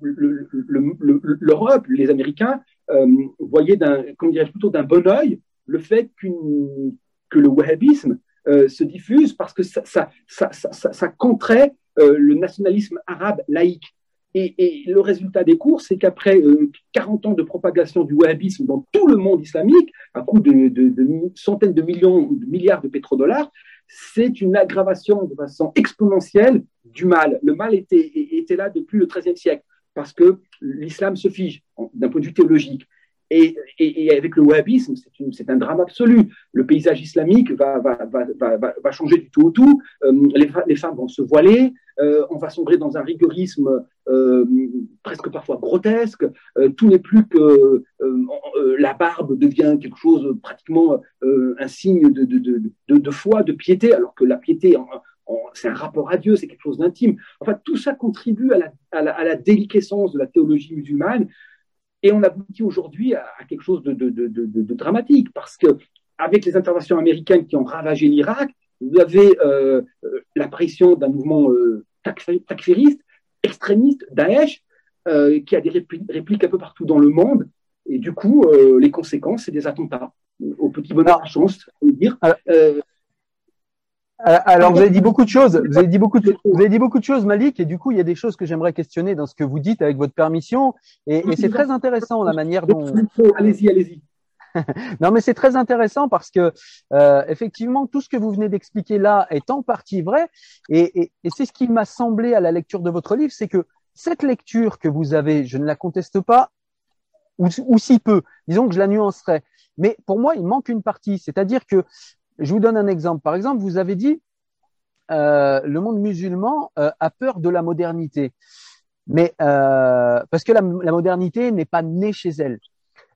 l'Europe, les Américains, euh, voyaient d'un, plutôt d'un bon oeil le fait que le wahhabisme euh, se diffuse parce que ça, ça compterait le nationalisme arabe laïque. Et, le résultat des cours, c'est qu'après 40 ans de propagation du wahhabisme dans tout le monde islamique, à coût de, de centaines de millions, de milliards de pétrodollars, c'est une aggravation de façon exponentielle du mal. Le mal était, était là depuis le XIIIe siècle, parce que l'islam se fige d'un point de vue théologique. Et, avec le wahhabisme, c'est un drame absolu. Le paysage islamique va, changer du tout au tout. Euh, les, femmes vont se voiler. Euh, on va sombrer dans un rigorisme euh, presque parfois grotesque. tout n'est plus que la barbe devient quelque chose pratiquement un signe de, foi, de piété, alors que la piété, c'est un rapport à Dieu, c'est quelque chose d'intime. Enfin, tout ça contribue à la, à, à la, déliquescence de la théologie musulmane. Et on aboutit aujourd'hui à, quelque chose de, de, de, dramatique, parce que avec les interventions américaines qui ont ravagé l'Irak, vous avez euh, l'apparition d'un mouvement euh, takfiriste, extrémiste, Daesh, euh, qui a des répliques, un peu partout dans le monde. Et du coup, euh, les conséquences, c'est des attentats au petit bonheur à chance, dire. Alors, vous avez dit beaucoup de choses. Vous avez dit beaucoup de, vous avez dit beaucoup de choses, Malik, et du coup, il y a des choses que j'aimerais questionner dans ce que vous dites avec votre permission. Et, et c'est très intéressant la manière dont. Allez-y, allez-y. [LAUGHS] non, mais c'est très intéressant parce que euh, effectivement, tout ce que vous venez d'expliquer là est en partie vrai, et, et, et c'est ce qui m'a semblé à la lecture de votre livre, c'est que cette lecture que vous avez, je ne la conteste pas, ou, ou si peu. Disons que je la nuancerais. Mais pour moi, il manque une partie. C'est-à-dire que, je vous donne un exemple. Par exemple, vous avez dit, euh, le monde musulman euh, a peur de la modernité. Mais euh, parce que la, modernité n'est pas née chez elle.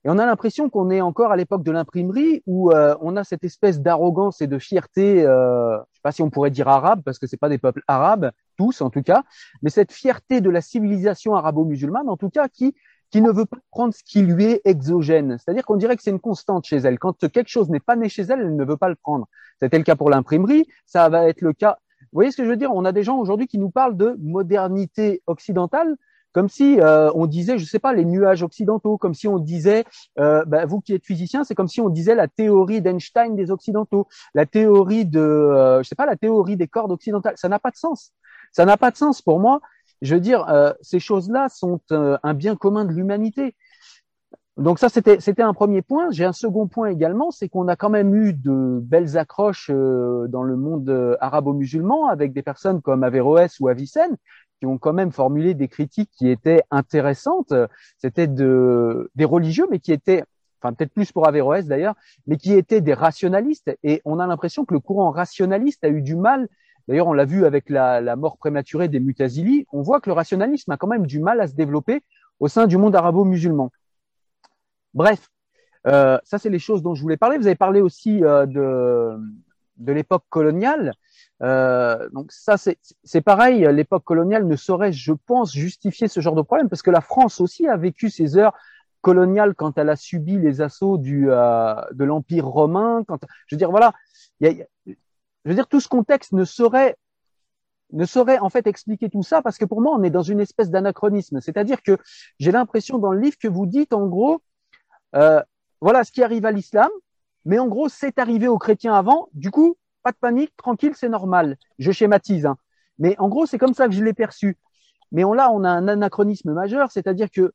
Et on a l'impression qu'on est encore à l'époque de l'imprimerie où on a cette espèce d'arrogance et de fierté, je sais pas si on pourrait dire arabe parce que c'est pas des peuples arabes tous en tout cas, mais cette fierté de la civilisation arabo-musulmane en tout cas qui qui ne veut pas prendre ce qui lui est exogène. C'est-à-dire qu'on dirait que c'est une constante chez elle. Quand quelque chose n'est pas né chez elle, elle ne veut pas le prendre. C'était le cas pour l'imprimerie, ça va être le cas. Vous voyez ce que je veux dire? On a des gens aujourd'hui qui nous parlent de modernité occidentale, comme si euh, on disait, je sais pas, les nuages occidentaux, comme si on disait, euh, bah, vous qui êtes physicien, c'est comme si on disait la théorie d'Einstein des occidentaux, la théorie de, euh, je sais pas, la théorie des cordes occidentales. Ça n'a pas de sens. Ça n'a pas de sens pour moi je veux dire, euh, ces choses-là sont euh, un bien commun de l'humanité. Donc ça, c'était un premier point. J'ai un second point également, c'est qu'on a quand même eu de belles accroches euh, dans le monde arabo-musulman avec des personnes comme Averroès ou Avicenne qui ont quand même formulé des critiques qui étaient intéressantes. C'était de des religieux, mais qui étaient enfin peut-être plus pour Averroès d'ailleurs, mais qui étaient des rationalistes. Et on a l'impression que le courant rationaliste a eu du mal D'ailleurs, on l'a vu avec la, mort prématurée des Mutazili, on voit que le rationalisme a quand même du mal à se développer au sein du monde arabo-musulman. Bref, euh, ça c'est les choses dont je voulais parler. Vous avez parlé aussi euh, de, l'époque coloniale. Euh, donc ça c'est pareil, l'époque coloniale ne saurait, je pense, justifier ce genre de problème parce que la France aussi a vécu ces heures coloniales quand elle a subi les assauts du, de l'Empire romain. Quand, je veux dire, voilà, je veux dire, tout ce contexte ne saurait ne saurait en fait expliquer tout ça parce que pour moi, on est dans une espèce d'anachronisme. C'est-à-dire que j'ai l'impression dans le livre que vous dites en gros, euh, voilà ce qui arrive à l'islam, mais en gros, c'est arrivé aux chrétiens avant. Du coup, pas de panique, tranquille, c'est normal. Je schématise, hein. mais en gros, c'est comme ça que je l'ai perçu. Mais on, là, on a un anachronisme majeur, c'est-à-dire que,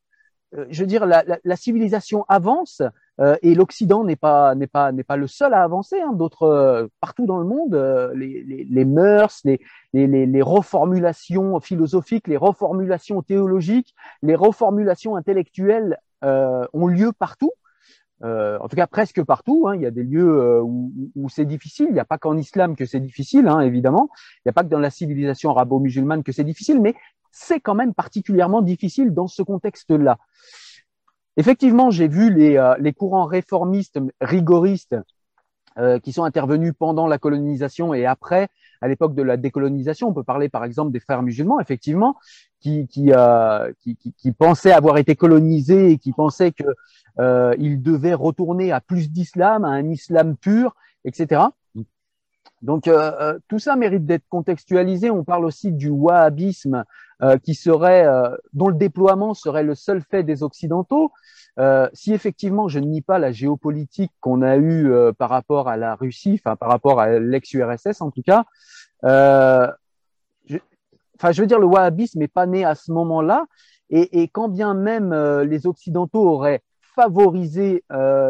euh, je veux dire, la, civilisation avance, euh, et l'Occident n'est pas n'est pas n'est pas le seul à avancer. Hein. D'autres euh, partout dans le monde, euh, les, les, les, mœurs, les, les, les reformulations philosophiques, les reformulations théologiques, les reformulations intellectuelles ont lieu partout. en tout cas, presque partout. Hein. Il y a des lieux où, où c'est difficile. Il n'y a pas qu'en islam que c'est difficile, hein, évidemment. Il n'y a pas que dans la civilisation arabo-musulmane que c'est difficile, mais c'est quand même particulièrement difficile dans ce contexte-là. Effectivement, j'ai vu les, euh, les, courants réformistes, rigoristes, euh, qui sont intervenus pendant la colonisation et après, à l'époque de la décolonisation. On peut parler par exemple des frères musulmans, effectivement, qui, euh, pensaient avoir été colonisés et qui pensaient qu'ils euh, devaient retourner à plus d'islam, à un islam pur, etc. Donc tout ça mérite d'être contextualisé. On parle aussi du wahhabisme euh, qui serait, euh, dont le déploiement serait le seul fait des occidentaux. Euh, si effectivement je ne nie pas la géopolitique qu'on a eue par rapport à la Russie, enfin par rapport à l'ex-URSS en tout cas, je, enfin je veux dire le wahhabisme n'est pas né à ce moment-là. Et, et, quand bien même les occidentaux auraient favorisé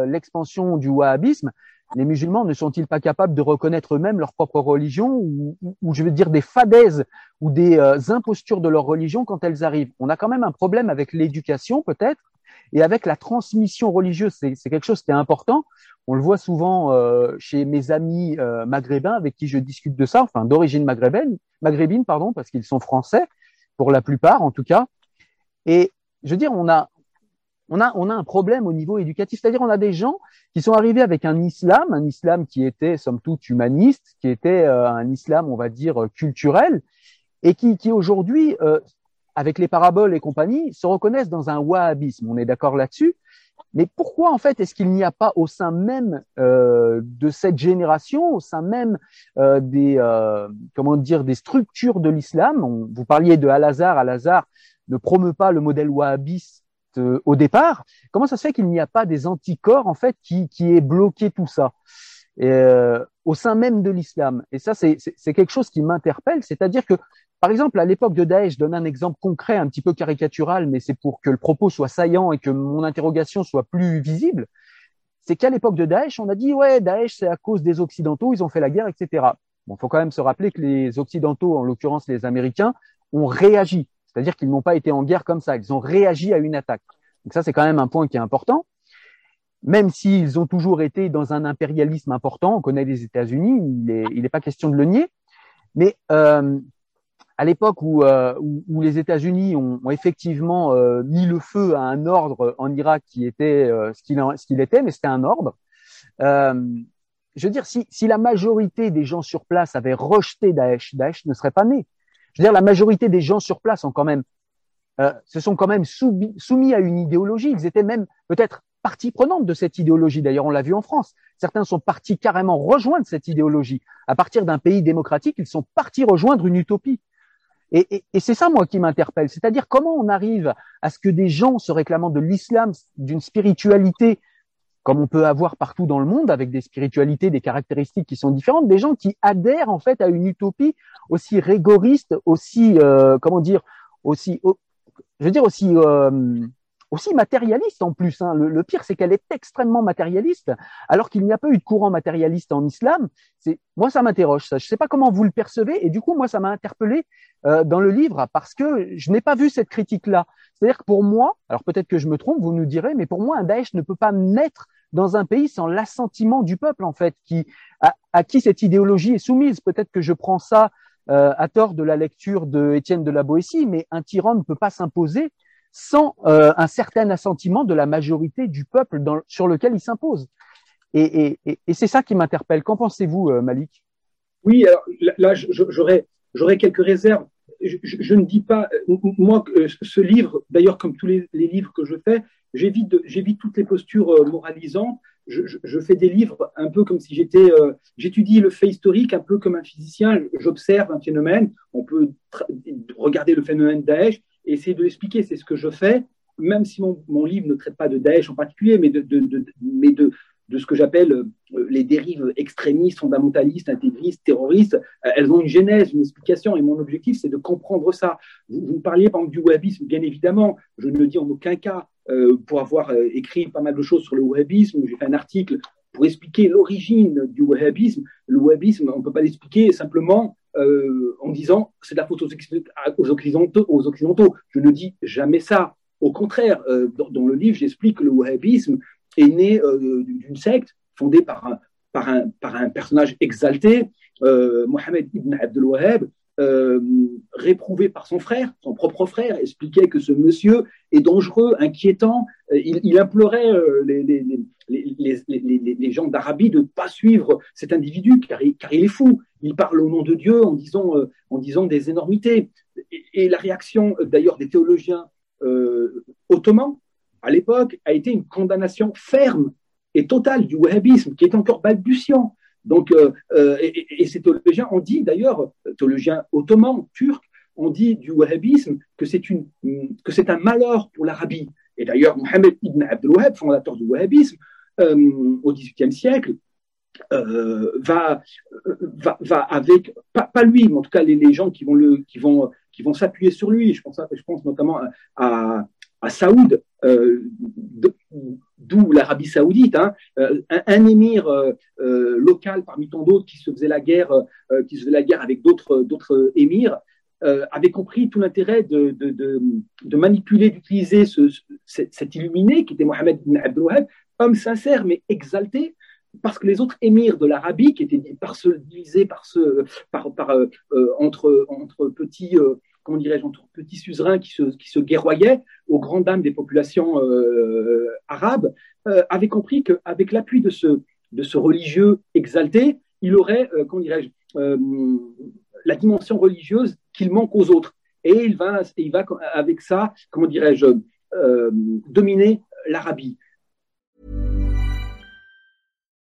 l'expansion du wahhabisme, les musulmans ne sont-ils pas capables de reconnaître eux-mêmes leur propre religion ou, je veux dire des fadaises ou des euh, impostures de leur religion quand elles arrivent? On a quand même un problème avec l'éducation peut-être et avec la transmission religieuse. C'est quelque chose qui est important. On le voit souvent euh, chez mes amis euh, maghrébins avec qui je discute de ça, enfin d'origine maghrébine, maghrébine pardon, parce qu'ils sont français pour la plupart en tout cas. Et je veux dire, on a on a, un problème au niveau éducatif. C'est-à-dire, on a des gens qui sont arrivés avec un islam, un islam qui était, somme toute, humaniste, qui était euh, un islam, on va dire, culturel, et qui, aujourd'hui, euh, avec les paraboles et compagnie, se reconnaissent dans un wahhabisme. On est d'accord là-dessus. Mais pourquoi, en fait, est-ce qu'il n'y a pas au sein même euh, de cette génération, au sein même euh, des, euh, comment dire, des structures de l'islam Vous parliez de Al-Azhar. Al-Azhar ne promeut pas le modèle wahhabiste euh, au départ, comment ça se fait qu'il n'y a pas des anticorps en fait qui, aient bloqué tout ça? Euh, au sein même de l'islam Et ça, c'est quelque chose qui m'interpelle, c'est-à-dire que, par exemple, à l'époque de Daesh, je donne un exemple concret, un petit peu caricatural, mais c'est pour que le propos soit saillant et que mon interrogation soit plus visible. C'est qu'à l'époque de Daesh, on a dit ouais, Daesh c'est à cause des Occidentaux, ils ont fait la guerre, etc. Bon, faut quand même se rappeler que les Occidentaux, en l'occurrence les Américains, ont réagi. C'est-à-dire qu'ils n'ont pas été en guerre comme ça, ils ont réagi à une attaque. Donc ça, c'est quand même un point qui est important. Même s'ils ont toujours été dans un impérialisme important, on connaît les États-Unis, il n'est pas question de le nier. Mais euh, à l'époque où, euh, où, les États-Unis ont, effectivement euh, mis le feu à un ordre en Irak qui était ce qu'il était, mais c'était un ordre. je veux dire, si, si, la majorité des gens sur place avaient rejeté Daesh, Daesh ne serait pas né. Je veux dire, la majorité des gens sur place ont quand même, se sont quand même soumis, soumis à une idéologie. Ils étaient même peut-être partie prenante de cette idéologie. D'ailleurs, on l'a vu en France. Certains sont partis carrément rejoindre cette idéologie. À partir d'un pays démocratique, ils sont partis rejoindre une utopie. Et, c'est ça, moi, qui m'interpelle. C'est-à-dire comment on arrive à ce que des gens se réclamant de l'islam, d'une spiritualité, comme on peut avoir partout dans le monde, avec des spiritualités, des caractéristiques qui sont différentes, des gens qui adhèrent en fait à une utopie aussi rigoriste, aussi, euh, comment dire, aussi, je veux dire aussi, euh, aussi matérialiste en plus. Hein. Le, pire, c'est qu'elle est extrêmement matérialiste, alors qu'il n'y a pas eu de courant matérialiste en islam. C'est moi, ça m'interroge. Ça, je ne sais pas comment vous le percevez, et du coup, moi, ça m'a interpellé euh, dans le livre parce que je n'ai pas vu cette critique-là. C'est-à-dire que pour moi, alors peut-être que je me trompe, vous nous direz, mais pour moi, un Daesh ne peut pas naître dans un pays sans l'assentiment du peuple, en fait, qui à, à qui cette idéologie est soumise. Peut-être que je prends ça euh, à tort de la lecture de Étienne de la Boétie, mais un tyran ne peut pas s'imposer sans euh, un certain assentiment de la majorité du peuple dans, sur lequel il s'impose. Et, et, et, et c'est ça qui m'interpelle. Qu'en pensez-vous, euh, Malik? Oui, alors là, j'aurais, j'aurais quelques réserves. Je, je, ne dis pas, moi, ce livre, d'ailleurs, comme tous les, les, livres que je fais, j'évite, toutes les postures euh, moralisantes. Je, fais des livres un peu comme si j'étais, euh, j'étudie le fait historique un peu comme un physicien. J'observe un phénomène. On peut regarder le phénomène Daesh et essayer de l'expliquer. C'est ce que je fais, même si mon, livre ne traite pas de Daesh en particulier, mais mais de, de ce que j'appelle euh, les dérives extrémistes, fondamentalistes, intégristes, terroristes. Euh, elles ont une genèse, une explication, et mon objectif, c'est de comprendre ça. Vous, vous parliez par exemple du wahhabisme, bien évidemment, je ne le dis en aucun cas euh, pour avoir écrit pas mal de choses sur le wahhabisme. J'ai fait un article pour expliquer l'origine du wahhabisme. Le wahhabisme, on ne peut pas l'expliquer simplement en disant c'est de la faute aux, occidentaux, aux occidentaux. Je ne dis jamais ça. Au contraire, dans, dans, le livre, j'explique que le wahhabisme est né euh, d'une secte fondée par un, personnage exalté, euh, Mohamed ibn Abdel Wahhab, euh, réprouvé par son frère, son propre frère, expliquait que ce monsieur est dangereux, inquiétant. Il, il implorait les, gens d'Arabie de ne pas suivre cet individu car il, est fou. Il parle au nom de Dieu en disant, des énormités. Et, la réaction d'ailleurs des théologiens euh, ottomans à l'époque a été une condamnation ferme et totale du wahhabisme qui est encore balbutiant. Donc, euh, euh, et, ces théologiens ont dit d'ailleurs, théologiens ottomans, turcs, ont dit du wahhabisme que c'est un malheur pour l'Arabie. Et d'ailleurs, Mohammed ibn Abdel Wahhab, fondateur du wahhabisme euh, au XVIIIe siècle, euh, va, va, va avec pas, lui, mais en tout cas les, gens qui vont qui vont qui vont s'appuyer sur lui. Je pense je pense notamment à, à Saoud, euh, d'où l'Arabie Saoudite, hein, euh, un, émir euh, local parmi tant d'autres qui se faisait la guerre, qui se faisait la guerre avec d'autres émirs, avait compris tout l'intérêt de, manipuler, d'utiliser ce, ce, cet illuminé qui était Mohamed ibn Abdel Wahab, homme sincère mais exalté, parce que les autres émirs de l'Arabie, qui étaient par ce, divisés par ce, entre, petits, comment dirais-je, entre petits suzerains qui se, qui guerroyaient aux grandes dames des populations euh, arabes, euh, avaient compris qu'avec l'appui de ce, religieux exalté, il aurait, euh, dirais-je, la dimension religieuse qu'il manque aux autres. Et il va, il va avec ça, comment dirais-je, dominer l'Arabie.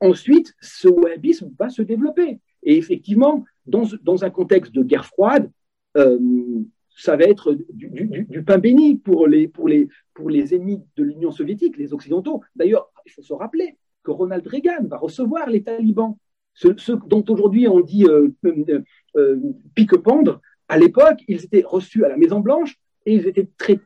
ensuite, ce wahhabisme va se développer. Et effectivement, dans, un contexte de guerre froide, euh, ça va être du, pain béni pour les, ennemis de l'Union soviétique, les Occidentaux. D'ailleurs, il faut se rappeler que Ronald Reagan va recevoir les talibans, ceux, dont aujourd'hui on dit euh, euh, pique-pendre. À l'époque, ils étaient reçus à la Maison-Blanche et ils étaient très,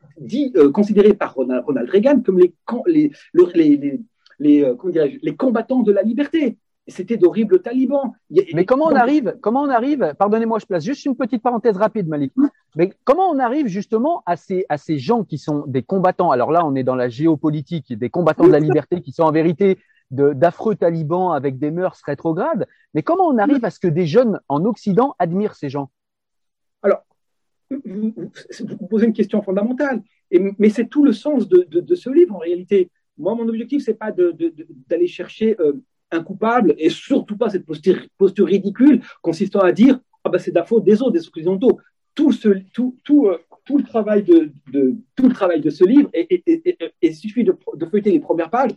considérés par Ronald, Reagan comme les, com- les, le- les, les, les, euh, les combattants de la liberté. C'était d'horribles talibans. Mais comment on arrive, comment on arrive, pardonnez-moi, je place juste une petite parenthèse rapide, Malik. Mais comment on arrive justement à ces, à ces gens qui sont des combattants? Alors là, on est dans la géopolitique, des combattants de la liberté qui sont en vérité d'affreux talibans avec des mœurs rétrogrades. Mais comment on arrive à ce que des jeunes en Occident admirent ces gens? Vous, vous- vous posez une question fondamentale, Et- mais c'est tout le sens de, de- de ce livre en réalité. Moi, mon objectif, c'est pas d'aller chercher euh, un coupable et surtout pas cette posture, posture ridicule consistant à dire ah ben, c'est de la faute des autres, des occidentaux. Tout, ce, tout, tout, euh, tout, le travail de, de- tout le travail de ce livre, et, et- et- et- et il suffit de, de feuilleter les premières pages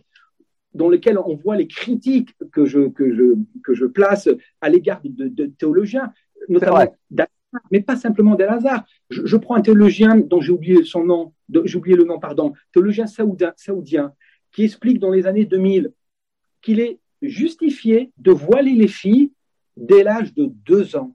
dans lesquelles on voit les critiques que je, que je, que je place à l'égard de, de théologiens, notamment mais pas simplement d'Al-Azhar. Je, je prends un théologien dont j'ai oublié son nom, j'ai oublié le nom, pardon, théologien saoudien, saoudien, qui explique dans les années 2000 qu'il est justifié de voiler les filles dès l'âge de deux ans.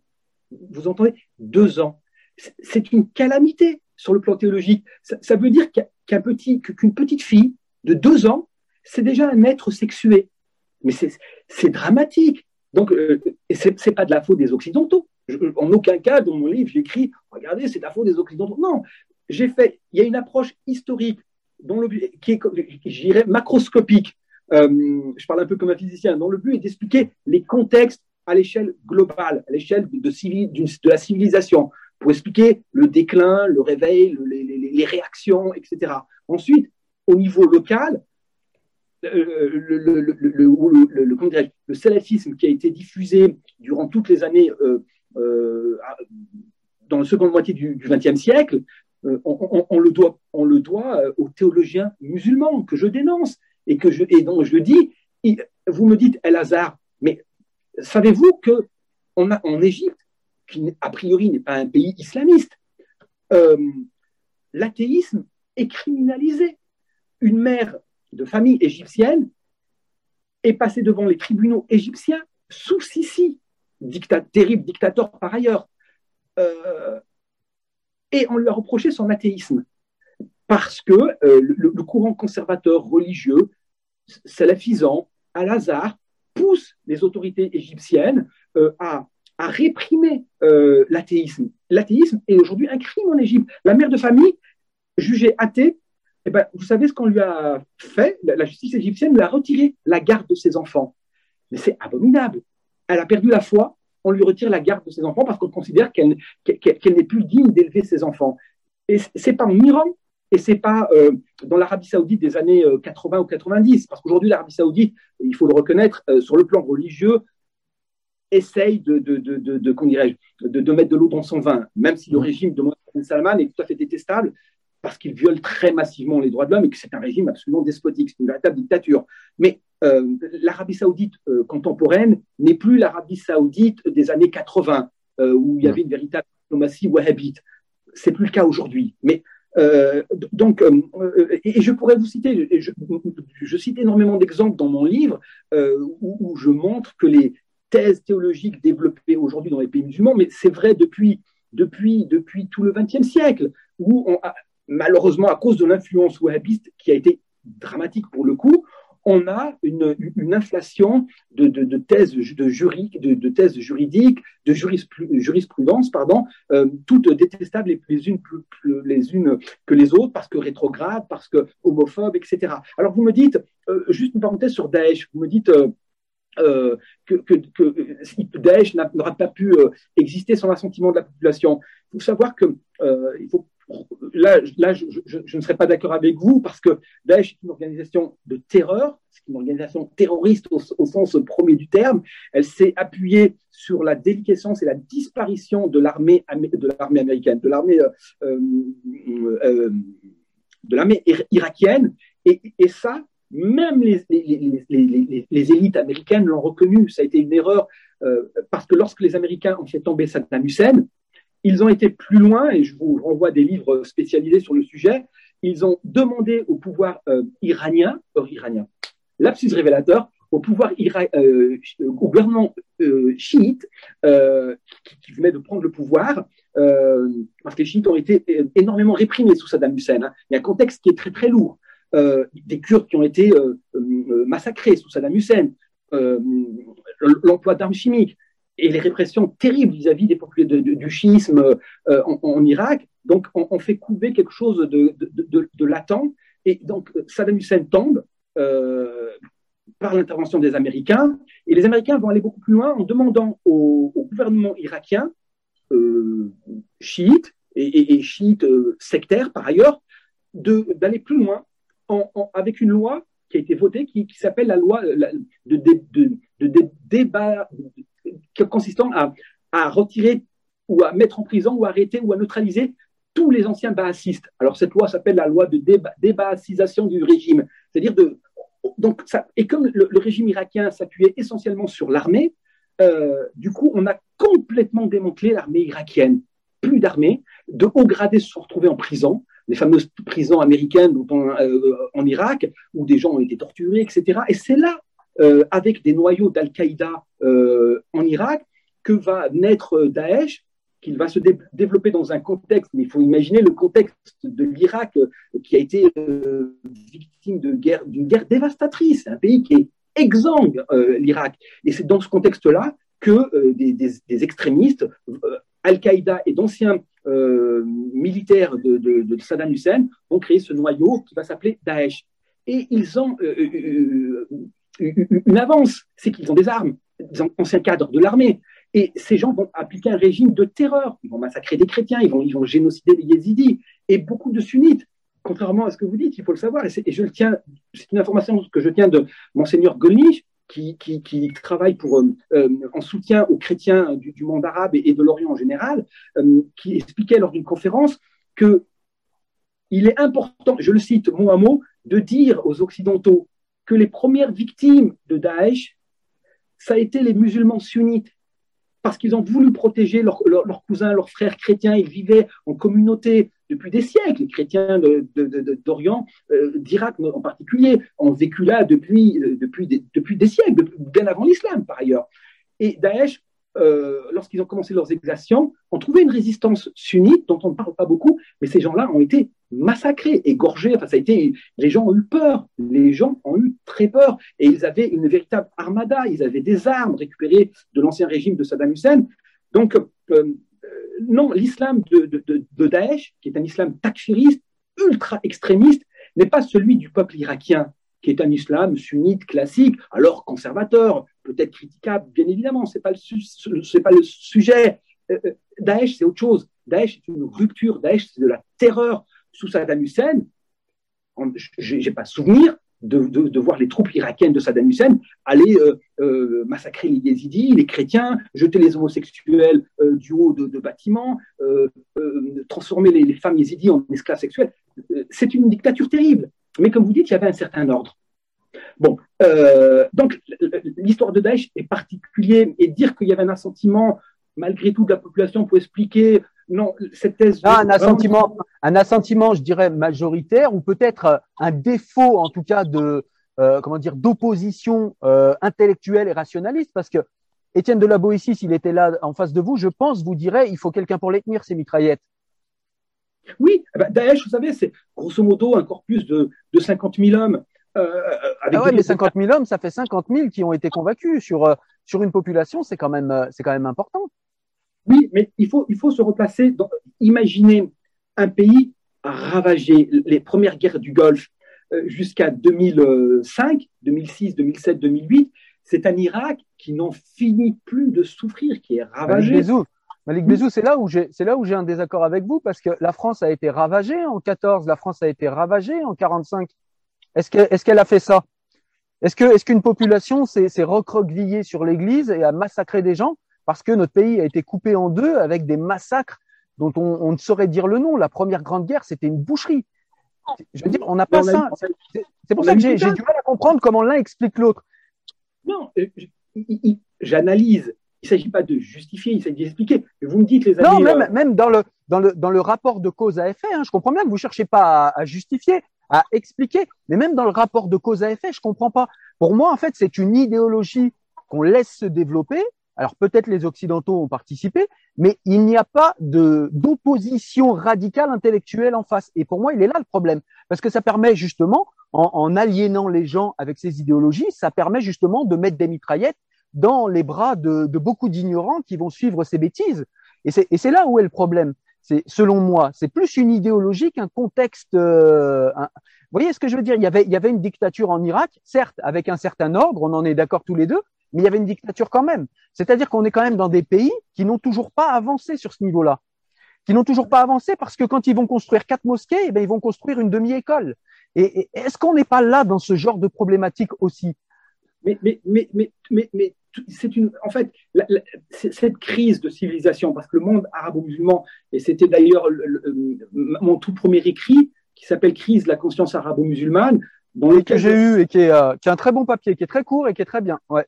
Vous entendez? Deux ans. C'est- une calamité sur le plan théologique. Ça, veut dire qu'une petite fille de deux ans, c'est déjà un être sexué. Mais c'est dramatique. Donc, euh, et c'est c'est pas de la faute des Occidentaux. En aucun cas, dans mon livre, j'écris, regardez, c'est de la faute des Occidentaux. Non, j'ai fait, il y a une approche historique dont qui est, je dirais, macroscopique. Euh, je parle un peu comme un physicien, dont le but est d'expliquer les contextes à l'échelle globale, à l'échelle de, la civilisation, pour expliquer le déclin, le réveil, le- les, réactions, etc. Ensuite, au niveau local, euh, le, le, salafisme qui a été diffusé durant toutes les années euh, dans la seconde moitié du XXe siècle, on, on- le doit, euh, aux théologiens musulmans que je dénonce et, que je, et dont je dis, vous me dites El Hazar, mais savez-vous que on en Égypte, qui a priori n'est pas un pays islamiste, euh, l'athéisme est criminalisé. Une mère de famille égyptienne est passée devant les tribunaux égyptiens sous Sissi, dicta- terrible dictateur par ailleurs, Euh, et on lui a reproché son athéisme parce que euh, le, courant conservateur religieux salafisant, Al-Azhar, pousse les autorités égyptiennes euh, à, réprimer euh, l'athéisme. L'athéisme est aujourd'hui un crime en Égypte. La mère de famille, jugée athée, eh ben, vous savez ce qu'on lui a fait? La justice égyptienne lui a retiré la garde de ses enfants. Mais c'est abominable. Elle a perdu la foi, on lui retire la garde de ses enfants parce qu'on considère qu'elle n'est plus digne d'élever ses enfants. Et c'est pas en Iran, et c'est pas euh, dans l'Arabie Saoudite des années euh, 80 ou 90, parce qu'aujourd'hui l'Arabie Saoudite, il faut le reconnaître, euh, sur le plan religieux, essaye de, de, de, de, de- comment dirais-je, de, de mettre de l'eau dans son vin, même si le régime de Mohammed bin Salman est tout à fait détestable, parce qu'il viole très massivement les droits de l'homme et que c'est un régime absolument despotique, c'est une véritable dictature. Mais euh, l'Arabie Saoudite euh, contemporaine n'est plus l'Arabie Saoudite des années 80, euh, où il y avait une véritable diplomatie wahhabite. C'est plus le cas aujourd'hui. Mais donc, et, et je pourrais vous citer, je, je cite énormément d'exemples dans mon livre où, où je montre que les thèses théologiques développées aujourd'hui dans les pays musulmans, mais c'est vrai depuis, depuis, depuis tout le XXe siècle, où on a, malheureusement à cause de l'influence wahhabiste qui a été dramatique pour le coup, on a une, inflation de, thèses de, de, thèses juridiques, de jurisprudence, pardon, euh, toutes détestables les, les, unes les unes que les autres, parce que rétrogrades, parce que homophobes, etc. Alors vous me dites, euh, juste une parenthèse sur Daesh, vous me dites, euh, que, que, Daesh n'aura pas pu exister sans l'assentiment de la population. Il faut savoir que il faut, là, là je, ne serais pas d'accord avec vous parce que Daesh est une organisation de terreur, c'est une organisation terroriste au, sens premier du terme. Elle s'est appuyée sur la déliquescence et la disparition de l'armée de l'armée américaine, de l'armée de l'armée irakienne, et, ça même les, élites américaines l'ont reconnu. Ça a été une erreur euh, parce que lorsque les Américains ont fait tomber Saddam Hussein, ils ont été plus loin, et je vous renvoie des livres spécialisés sur le sujet, ils ont demandé au pouvoir euh, iranien, or iranien, lapsus révélateur, au pouvoir euh, au gouvernement chiite qui, venait de prendre le pouvoir, parce que les chiites ont été énormément réprimés sous Saddam Hussein. Hein. Il y a un contexte qui est très très lourd. Euh, des Kurdes qui ont été euh, euh, massacrés sous Saddam Hussein, l'emploi d'armes chimiques et les répressions terribles vis-à-vis des populations du chiisme en, Irak. Donc, on, fait couver quelque chose de, de, latent. Et donc, Saddam Hussein tombe par l'intervention des Américains. Et les Américains vont aller beaucoup plus loin en demandant au, gouvernement irakien, chiite et, et, chiite sectaire par ailleurs, d'aller plus loin avec une loi qui a été votée qui, s'appelle la loi de, débat consistant à, retirer ou à mettre en prison ou arrêter ou à neutraliser tous les anciens baassistes. Alors cette loi s'appelle la loi de débaassisation du régime. C'est-à-dire de donc ça, et comme le, régime irakien s'appuyait essentiellement sur l'armée, euh, du coup on a complètement démantelé l'armée irakienne. Plus d'armée, de hauts gradés se sont retrouvés en prison les fameuses prisons américaines euh, en Irak, où des gens ont été torturés, etc. Et c'est là, euh, avec des noyaux d'Al-Qaïda euh, en Irak, que va naître Daesh, qu'il va se développer dans un contexte, mais il faut imaginer le contexte de l'Irak qui a été victime d'une guerre, dévastatrice, un pays qui est exsangue, l'Irak. Et c'est dans ce contexte-là que des, extrémistes, Al-Qaïda et d'anciens euh, militaires de, Saddam Hussein ont créé ce noyau qui va s'appeler Daesh. Et ils ont euh, euh, une avance, c'est qu'ils ont des armes, des anciens cadres de l'armée. Et ces gens vont appliquer un régime de terreur. Ils vont massacrer des chrétiens, ils vont, ils vont génocider les yézidis et beaucoup de sunnites. Contrairement à ce que vous dites, il faut le savoir. Et, je le tiens, c'est une information que je tiens de Monseigneur Golnisch, qui, travaille pour, euh, euh, en soutien aux chrétiens du, monde arabe et, de l'Orient en général, euh, qui expliquait lors d'une conférence que il est important, je le cite mot à mot, de dire aux Occidentaux que les premières victimes de Daesh, ça a été les musulmans sunnites parce qu'ils ont voulu protéger leurs cousins, leurs frères chrétiens. Ils vivaient en communauté depuis des siècles. Les chrétiens d'Orient, euh, d'Irak en particulier, ont vécu là depuis, euh, des siècles, bien avant l'islam par ailleurs. Et Daesh, euh, lorsqu'ils ont commencé leurs exactions, ont trouvé une résistance sunnite dont on ne parle pas beaucoup, mais ces gens-là ont été massacrés, égorgés. Enfin, ça a été, les gens ont eu peur, les gens ont eu très peur, et ils avaient une véritable armada, ils avaient des armes récupérées de l'ancien régime de Saddam Hussein. Donc, euh, non, l'islam de, de, Daesh, qui est un islam takfiriste, ultra extrémiste, n'est pas celui du peuple irakien, qui est un islam sunnite classique, alors conservateur, peut-être critiquable, bien évidemment, ce n'est pas, le, sujet. Euh, euh, Daesh, c'est autre chose. Daesh, c'est une rupture. Daesh, c'est de la terreur sous Saddam Hussein. Je n'ai pas souvenir de, voir les troupes irakiennes de Saddam Hussein aller euh, massacrer les yézidis, les chrétiens, jeter les homosexuels du haut de, bâtiments, transformer les, les, femmes yézidis en esclaves sexuels. c'est une dictature terrible. Mais comme vous dites, il y avait un certain ordre. Bon, euh, donc l'histoire de Daesh est particulière et dire qu'il y avait un assentiment malgré tout de la population pour expliquer non cette thèse. Ah, un assentiment, un assentiment, je dirais majoritaire ou peut-être un défaut en tout cas de euh, comment dire d'opposition euh, intellectuelle et rationaliste parce que Étienne de la Boétie, s'il était là en face de vous, je pense vous dirait il faut quelqu'un pour les tenir ces mitraillettes. Oui, eh ben, Daesh, vous savez, c'est grosso modo un corpus de, de 50 000 hommes euh, euh, ah ouais, mais 50 000 hommes, ça fait 50 000 qui ont été convaincus sur euh, sur une population, c'est quand même c'est quand même important. Oui, mais il faut il faut se replacer. Dans, imaginez un pays ravagé, les premières guerres du Golfe jusqu'à 2005, 2006, 2007, 2008. C'est un Irak qui n'en finit plus de souffrir, qui est ravagé. Malik Bézou, c'est là où j'ai, c'est là où j'ai un désaccord avec vous parce que la France a été ravagée en 14, la France a été ravagée en 45. Est-ce qu'elle, est-ce qu'elle a fait ça? Est-ce que, est-ce qu'une population s'est, s'est recroquevillée sur l'Église et a massacré des gens parce que notre pays a été coupé en deux avec des massacres dont on, on ne saurait dire le nom? La première grande guerre, c'était une boucherie. Je veux dire, on n'a pas ça. C'est pour ça que j'ai, j'ai du mal à comprendre comment l'un explique l'autre. Non, euh, j'analyse il ne s'agit pas de justifier, il s'agit d'expliquer. Vous me dites les amis. Non, même, euh, même dans, le, dans, le, dans le rapport de cause à effet, hein, je comprends bien que vous ne cherchez pas à, justifier, à expliquer, mais même dans le rapport de cause à effet, je ne comprends pas. Pour moi, en fait, c'est une idéologie qu'on laisse se développer. Alors peut-être les Occidentaux ont participé, mais il n'y a pas de d'opposition radicale intellectuelle en face. Et pour moi, il est là le problème, parce que ça permet justement, en, en aliénant les gens avec ces idéologies, ça permet justement de mettre des mitraillettes dans les bras de, de beaucoup d'ignorants qui vont suivre ces bêtises. Et c'est là où est le problème. C'est selon moi, c'est plus une idéologie qu'un contexte. Euh, vous voyez ce que je veux dire? Il y, avait, il y avait une dictature en Irak, certes avec un certain ordre, on en est d'accord tous les deux, mais il y avait une dictature quand même. C'est-à-dire qu'on est quand même dans des pays qui n'ont toujours pas avancé sur ce niveau-là, qui n'ont toujours pas avancé parce que quand ils vont construire quatre mosquées, eh bien, ils vont construire une demi-école. Et est-ce qu'on n'est pas là dans ce genre de problématique aussi? Mais, mais, mais, mais, mais, mais c'est une, en fait, cette crise de civilisation, parce que le monde arabo-musulman, et c'était d'ailleurs mon tout premier écrit, qui s'appelle Crise de la conscience arabo-musulmane, dans lequel que j'ai eu et qui est, euh, qui est, un très bon papier, qui est très court et qui est très bien. Ouais.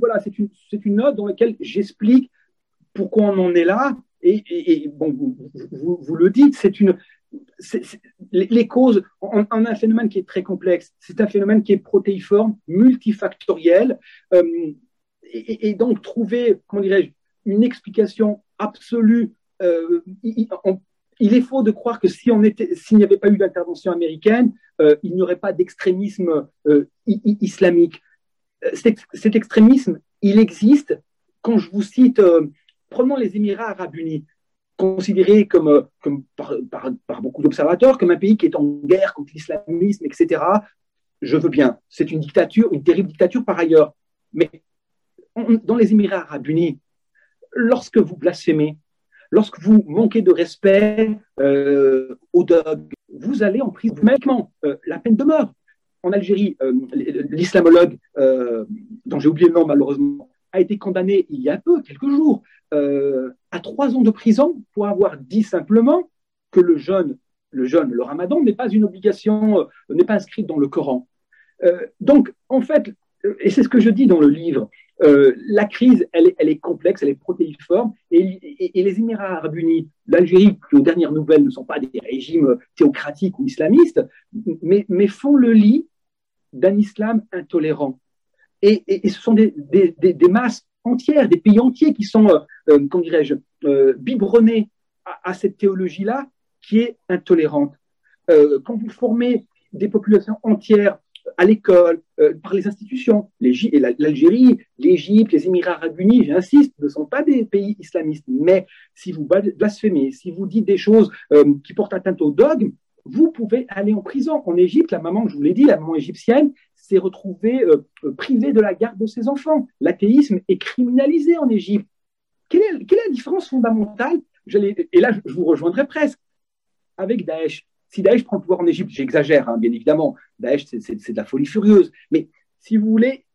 Voilà, c'est une, une, note dans laquelle j'explique pourquoi on en est là. Et, et, bon, vous, vous, vous, le dites, c'est une, les, causes, on, a un phénomène qui est très complexe. C'est un phénomène qui est protéiforme, multifactoriel. Euh, et, donc trouver, comment dirais-je, une explication absolue. Euh, il, est faux de croire que si s'il n'y avait pas eu d'intervention américaine, euh, il n'y aurait pas d'extrémisme islamique. Cet, cet, extrémisme, il existe. Quand je vous cite, prenons les Émirats arabes unis, considérés comme, comme par, beaucoup d'observateurs comme un pays qui est en guerre contre l'islamisme, etc. Je veux bien. C'est une dictature, une terrible dictature par ailleurs. Mais dans les Émirats arabes unis, lorsque vous blasphémez, lorsque vous manquez de respect euh, aux dogs, vous allez en prison. Maintenant, euh, la peine de mort. En Algérie, euh, l'islamologue, dont j'ai oublié le nom malheureusement, a été condamné il y a peu, quelques jours, à trois ans de prison pour avoir dit simplement que le jeûne, le ramadan n'est pas une obligation, n'est pas inscrite dans le Coran. donc, en fait, et c'est ce que je dis dans le livre, euh, la crise, elle est, complexe, elle est protéiforme, et, et, les Émirats arabes unis, l'Algérie, qui aux dernières nouvelles ne sont pas des régimes théocratiques ou islamistes, mais, mais font le lit d'un islam intolérant. Et, ce sont des, des, des, masses entières, des pays entiers qui sont, euh, euh comment dirais-je, euh, biberonnés à, cette théologie-là qui est intolérante. Quand vous formez des populations entières à l'école, par les institutions. L'Algérie, l'Égypte, les Émirats arabes unis, j'insiste, ne sont pas des pays islamistes. Mais si vous blasphémez, si vous dites des choses qui portent atteinte au dogme, vous pouvez aller en prison. En Égypte, la maman, je vous l'ai dit, la maman égyptienne s'est retrouvée euh, privée de la garde de ses enfants. L'athéisme est criminalisé en Égypte. Quelle est, quelle est la différence fondamentale? Et là, je vous rejoindrai presque avec Daesh. Si Daesh prend le pouvoir en Égypte, j'exagère, hein, bien évidemment, Daesh, c'est de la folie furieuse. Mais si vous voulez,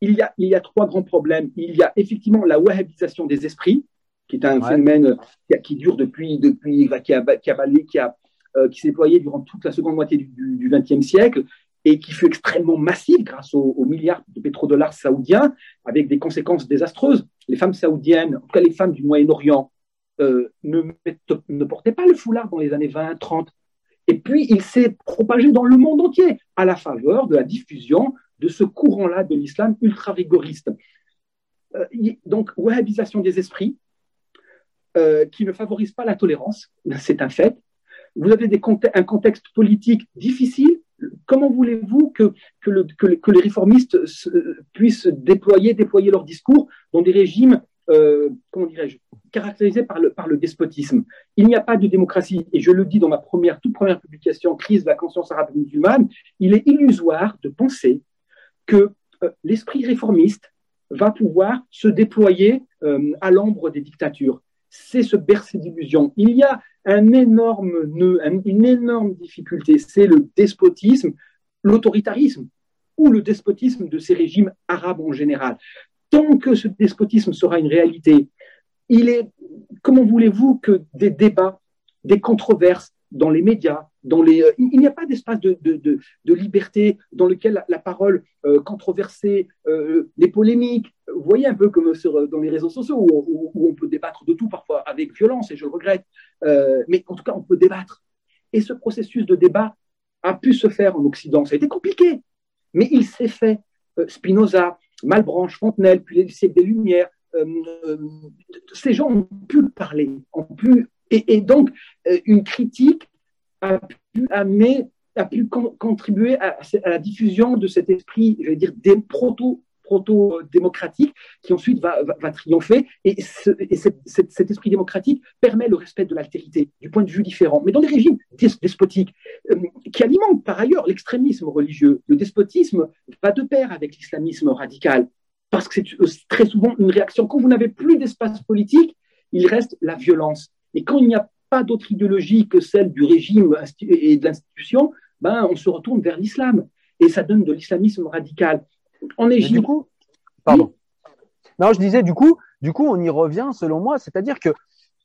il y, a, il y a trois grands problèmes. Il y a effectivement la wahhabisation des esprits, qui est un phénomène qui, dure depuis, depuis qui a, qui a, qui a euh, qui s'est déployé durant toute la seconde moitié du XXe siècle et qui fut extrêmement massif grâce aux, milliards de pétrodollars saoudiens, avec des conséquences désastreuses. Les femmes saoudiennes, en tout cas les femmes du Moyen-Orient, euh, ne, ne portaient pas le foulard dans les années 20, 30. Et puis, il s'est propagé dans le monde entier à la faveur de la diffusion de ce courant-là de l'islam ultra-rigoriste. Euh, donc, wahhabisation des esprits, euh, qui ne favorise pas la tolérance, c'est un fait. Vous avez un contexte politique difficile. Comment voulez-vous que, les réformistes puissent déployer, leur discours dans des régimes euh, comment dirais-je, caractérisé par le, despotisme? Il n'y a pas de démocratie, et je le dis dans ma première, toute première publication, Crise de la conscience arabe musulmane, il est illusoire de penser que l'esprit réformiste va pouvoir se déployer à l'ombre des dictatures. C'est se bercer d'illusions. Il y a un énorme nœud, une énorme difficulté, c'est le despotisme, l'autoritarisme ou le despotisme de ces régimes arabes en général. Tant que ce despotisme sera une réalité, il est, comment voulez-vous que des débats, des controverses dans les médias, euh, il n'y a pas d'espace de, liberté dans lequel la, parole euh, controversée, euh, les polémiques, vous voyez un peu comme dans les réseaux sociaux où, où, on peut débattre de tout parfois avec violence et je le regrette, mais en tout cas on peut débattre. Et ce processus de débat a pu se faire en Occident. Ça a été compliqué, mais il s'est fait. Spinoza, Malbranche, Fontenelle, puis les siècles des Lumières, ces gens ont pu parler, ont pu, et, donc une critique a pu amener, a pu contribuer à, la diffusion de cet esprit, je vais dire, proto proto-démocratique qui ensuite va, triompher. Et, cet, esprit démocratique permet le respect de l'altérité, du point de vue différent. Mais dans les régimes despotiques, euh, qui alimentent par ailleurs l'extrémisme religieux, le despotisme va de pair avec l'islamisme radical, parce que c'est euh, très souvent une réaction. Quand vous n'avez plus d'espace politique, il reste la violence. Et quand il n'y a pas d'autre idéologie que celle du régime et de l'institution, ben, on se retourne vers l'islam. Et ça donne de l'islamisme radical. En Égypte. Du coup, pardon. Non, je disais, du coup, du coup, on y revient, selon moi, c'est-à-dire que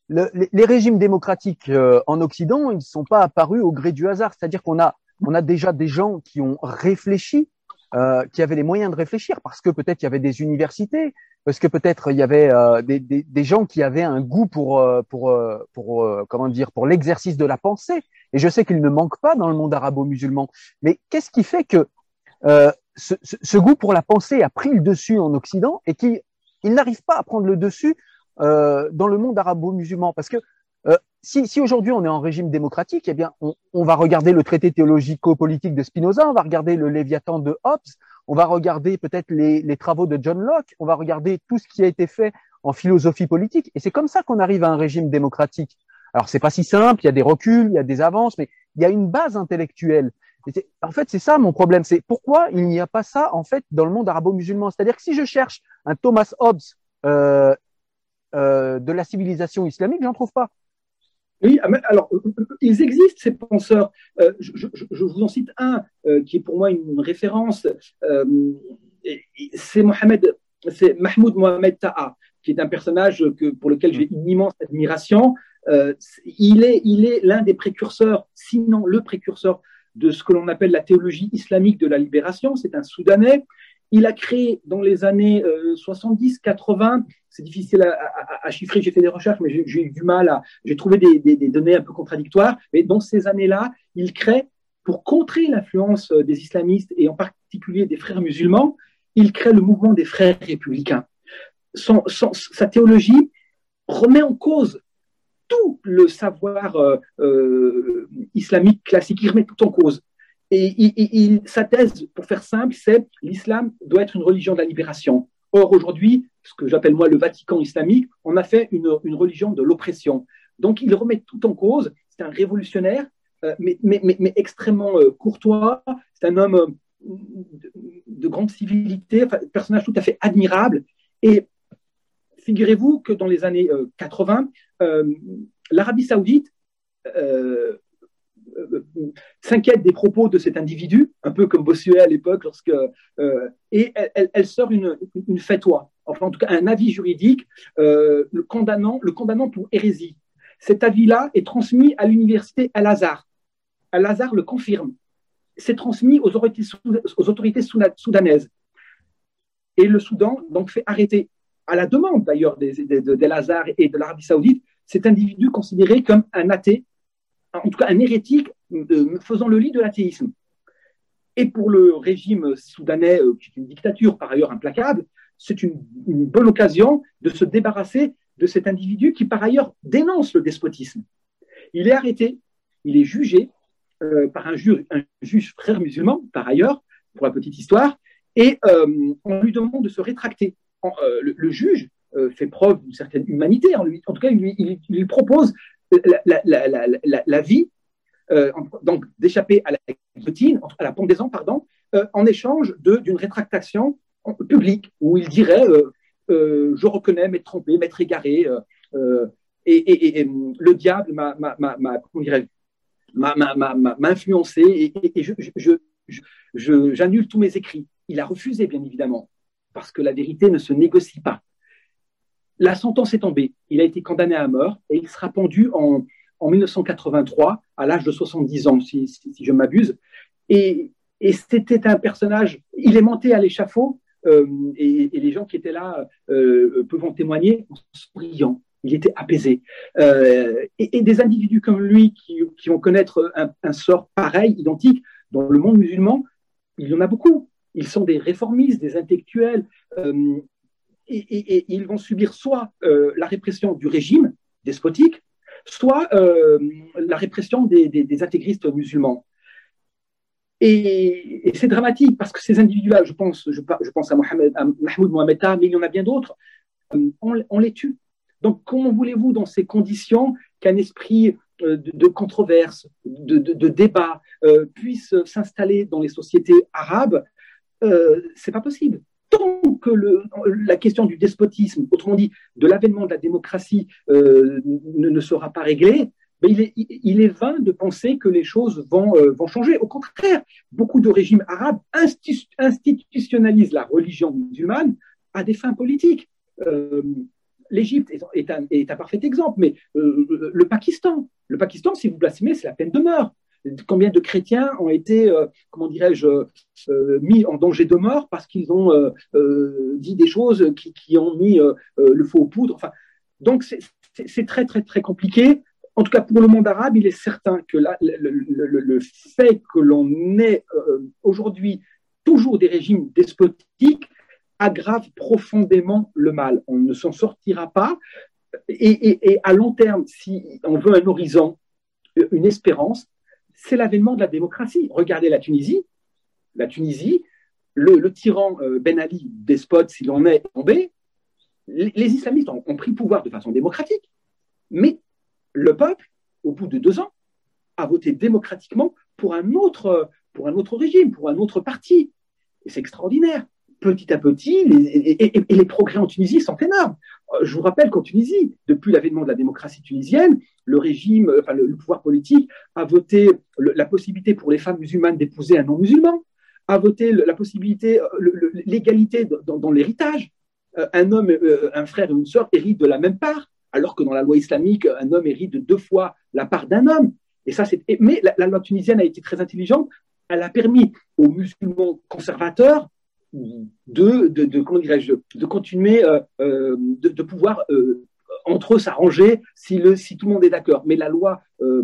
les, régimes démocratiques euh, en Occident, ils ne sont pas apparus au gré du hasard. C'est-à-dire qu'on a, on a déjà des gens qui ont réfléchi, euh, qui avaient les moyens de réfléchir, parce que peut-être il y avait des universités, parce que peut-être il y avait euh, des, des, gens qui avaient un goût pour euh, pour euh, pour comment dire pour l'exercice de la pensée. Et je sais qu'il ne manque pas dans le monde arabo-musulman. Mais qu'est-ce qui fait que ce, ce, goût pour la pensée a pris le dessus en Occident et qu'il il n'arrive pas à prendre le dessus dans le monde arabo-musulman? Parce que si, si aujourd'hui on est en régime démocratique, eh bien on, on va regarder le traité théologico-politique de Spinoza, on va regarder le Léviathan de Hobbes, on va regarder peut-être les, travaux de John Locke, on va regarder tout ce qui a été fait en philosophie politique, et c'est comme ça qu'on arrive à un régime démocratique. Alors c'est pas si simple, il y a des reculs, il y a des avances, mais il y a une base intellectuelle. en fait, c'est ça mon problème, c'est pourquoi il n'y a pas ça en fait dans le monde arabo-musulman? C'est-à-dire que si je cherche un Thomas Hobbes euh, euh, de la civilisation islamique, j'en trouve pas. Oui, ah, alors, euh, euh, ils existent, ces penseurs. Euh, je, vous en cite un qui est pour moi une référence. c'est Mahmoud Mohamed Taha, qui est un personnage pour lequel j'ai une immense admiration. il est l'un des précurseurs, sinon le précurseur de ce que l'on appelle la théologie islamique de la libération. C'est un Soudanais. Il a créé dans les années 70-80 c'est difficile à, chiffrer. J'ai fait des recherches, mais j'ai eu du mal à. J'ai trouvé des, données un peu contradictoires. Mais dans ces années-là, il crée, pour contrer l'influence euh, des islamistes et en particulier des frères musulmans, il crée le mouvement des frères républicains. sa théologie remet en cause tout le savoir euh, euh, islamique classique, il remet tout en cause. Et sa thèse, pour faire simple, c'est l'islam doit être une religion de la libération. Or, aujourd'hui, ce que j'appelle moi le Vatican islamique, on a fait une, religion de l'oppression. Donc, il remet tout en cause. C'est un révolutionnaire, euh, mais, extrêmement euh, courtois. C'est un homme euh, de, grande civilité, un personnage tout à fait admirable. Et figurez-vous que dans les années 80, l'Arabie saoudite s'inquiète des propos de cet individu, un peu comme Bossuet à l'époque, lorsque euh, et elle, sort une, une fatwa, enfin en tout cas un avis juridique, euh, le condamnant, pour hérésie. Cet avis-là est transmis à l'université Al-Azhar. Al-Azhar le confirme. C'est transmis aux autorités, soudanaises. Et le Soudan donc fait arrêter, à la demande d'ailleurs d'Al-Azhar et de l'Arabie saoudite, cet individu considéré comme un athée en tout cas un hérétique euh, faisant le lit de l'athéisme. Et pour le régime soudanais, euh, qui est une dictature par ailleurs implacable, c'est une, bonne occasion de se débarrasser de cet individu qui par ailleurs dénonce le despotisme. Il est arrêté, il est jugé euh, par un, juge, frère musulman, par ailleurs, pour la petite histoire, et on lui demande de se rétracter. le, juge fait preuve d'une certaine humanité en tout cas, il il lui propose la, vie, euh, donc d'échapper à la guillotine, à la pendaison, pardon, euh, en échange d'une rétractation public où il dirait Je reconnais m'être trompé, m'être égaré, et, le diable m'a influencé, et, j'annule tous mes écrits. Il a refusé, bien évidemment, parce que la vérité ne se négocie pas. La sentence est tombée. Il a été condamné à mort et il sera pendu en, en 1983, à l'âge de 70 ans, si, je m'abuse. Et, c'était un personnage, il est monté à l'échafaud, euh, et, les gens qui étaient là euh, peuvent en témoigner, en souriant. Il était apaisé. Euh, et, des individus comme lui qui, vont connaître un, sort pareil, identique, dans le monde musulman, il y en a beaucoup. Ils sont des réformistes, des intellectuels, et, ils vont subir soit la répression du régime despotique, soit euh, la répression des, intégristes musulmans. Et, c'est dramatique parce que ces individus-là, je pense, à, Mahmoud Mohamed mais il y en a bien d'autres, euh, on, les tue. Donc, comment voulez-vous, dans ces conditions, qu'un esprit euh, de, controverse, de, débat puisse s'installer dans les sociétés arabes C'est pas possible tant que la question du despotisme, autrement dit de l'avènement de la démocratie, euh, ne, sera pas réglée, mais il, est, vain de penser que les choses vont, euh, changer. Au contraire, beaucoup de régimes arabes institutionnalisent la religion musulmane à des fins politiques. Euh, L'Égypte est, un, parfait exemple, mais le Pakistan, le Pakistan, si vous blasphémez, c'est la peine de mort combien de chrétiens ont été, euh, comment dirais-je, euh, mis en danger de mort parce qu'ils ont euh, dit des choses qui, ont mis le faux aux poudres. Enfin, donc c'est très très très compliqué. En tout cas, pour le monde arabe, il est certain que le, fait que l'on ait aujourd'hui toujours des régimes despotiques aggrave profondément le mal. On ne s'en sortira pas. et, à long terme, si on veut un horizon, une espérance, c'est l'avènement de la démocratie. Regardez la Tunisie. La Tunisie, le, tyran euh, Ben Ali, despote s'il en est tombé, les, islamistes ont, pris pouvoir de façon démocratique, mais le peuple, au bout de deux ans, a voté démocratiquement pour un autre, pour un autre régime, pour un autre parti. C'est extraordinaire. Petit à petit, et, les progrès en Tunisie sont énormes. Euh, je vous rappelle qu'en Tunisie, depuis l'avènement de la démocratie tunisienne, le régime, enfin le, pouvoir politique a voté la possibilité pour les femmes musulmanes d'épouser un non-musulman, a voté la possibilité, euh, l'égalité dans, l'héritage. Euh, un homme, un frère et une sœur héritent de la même part, alors que dans la loi islamique, un homme hérite de deux fois la part d'un homme. Et ça, c'est. Mais la, loi tunisienne a été très intelligente. Elle a permis aux musulmans conservateurs de, de, comment dirais-je, de continuer, de, de, pouvoir entre eux s'arranger si, si tout le monde est d'accord. Mais la loi euh,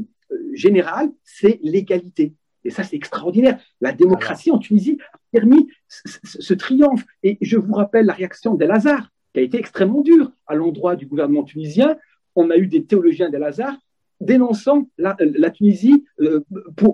générale, c'est l'égalité. Et ça, c'est extraordinaire. La démocratie en Tunisie a permis ce, triomphe. Et je vous rappelle la réaction d'El Hazar, qui a été extrêmement dure à l'endroit du gouvernement tunisien. On a eu des théologiens d'El Hazar dénonçant la, Tunisie euh,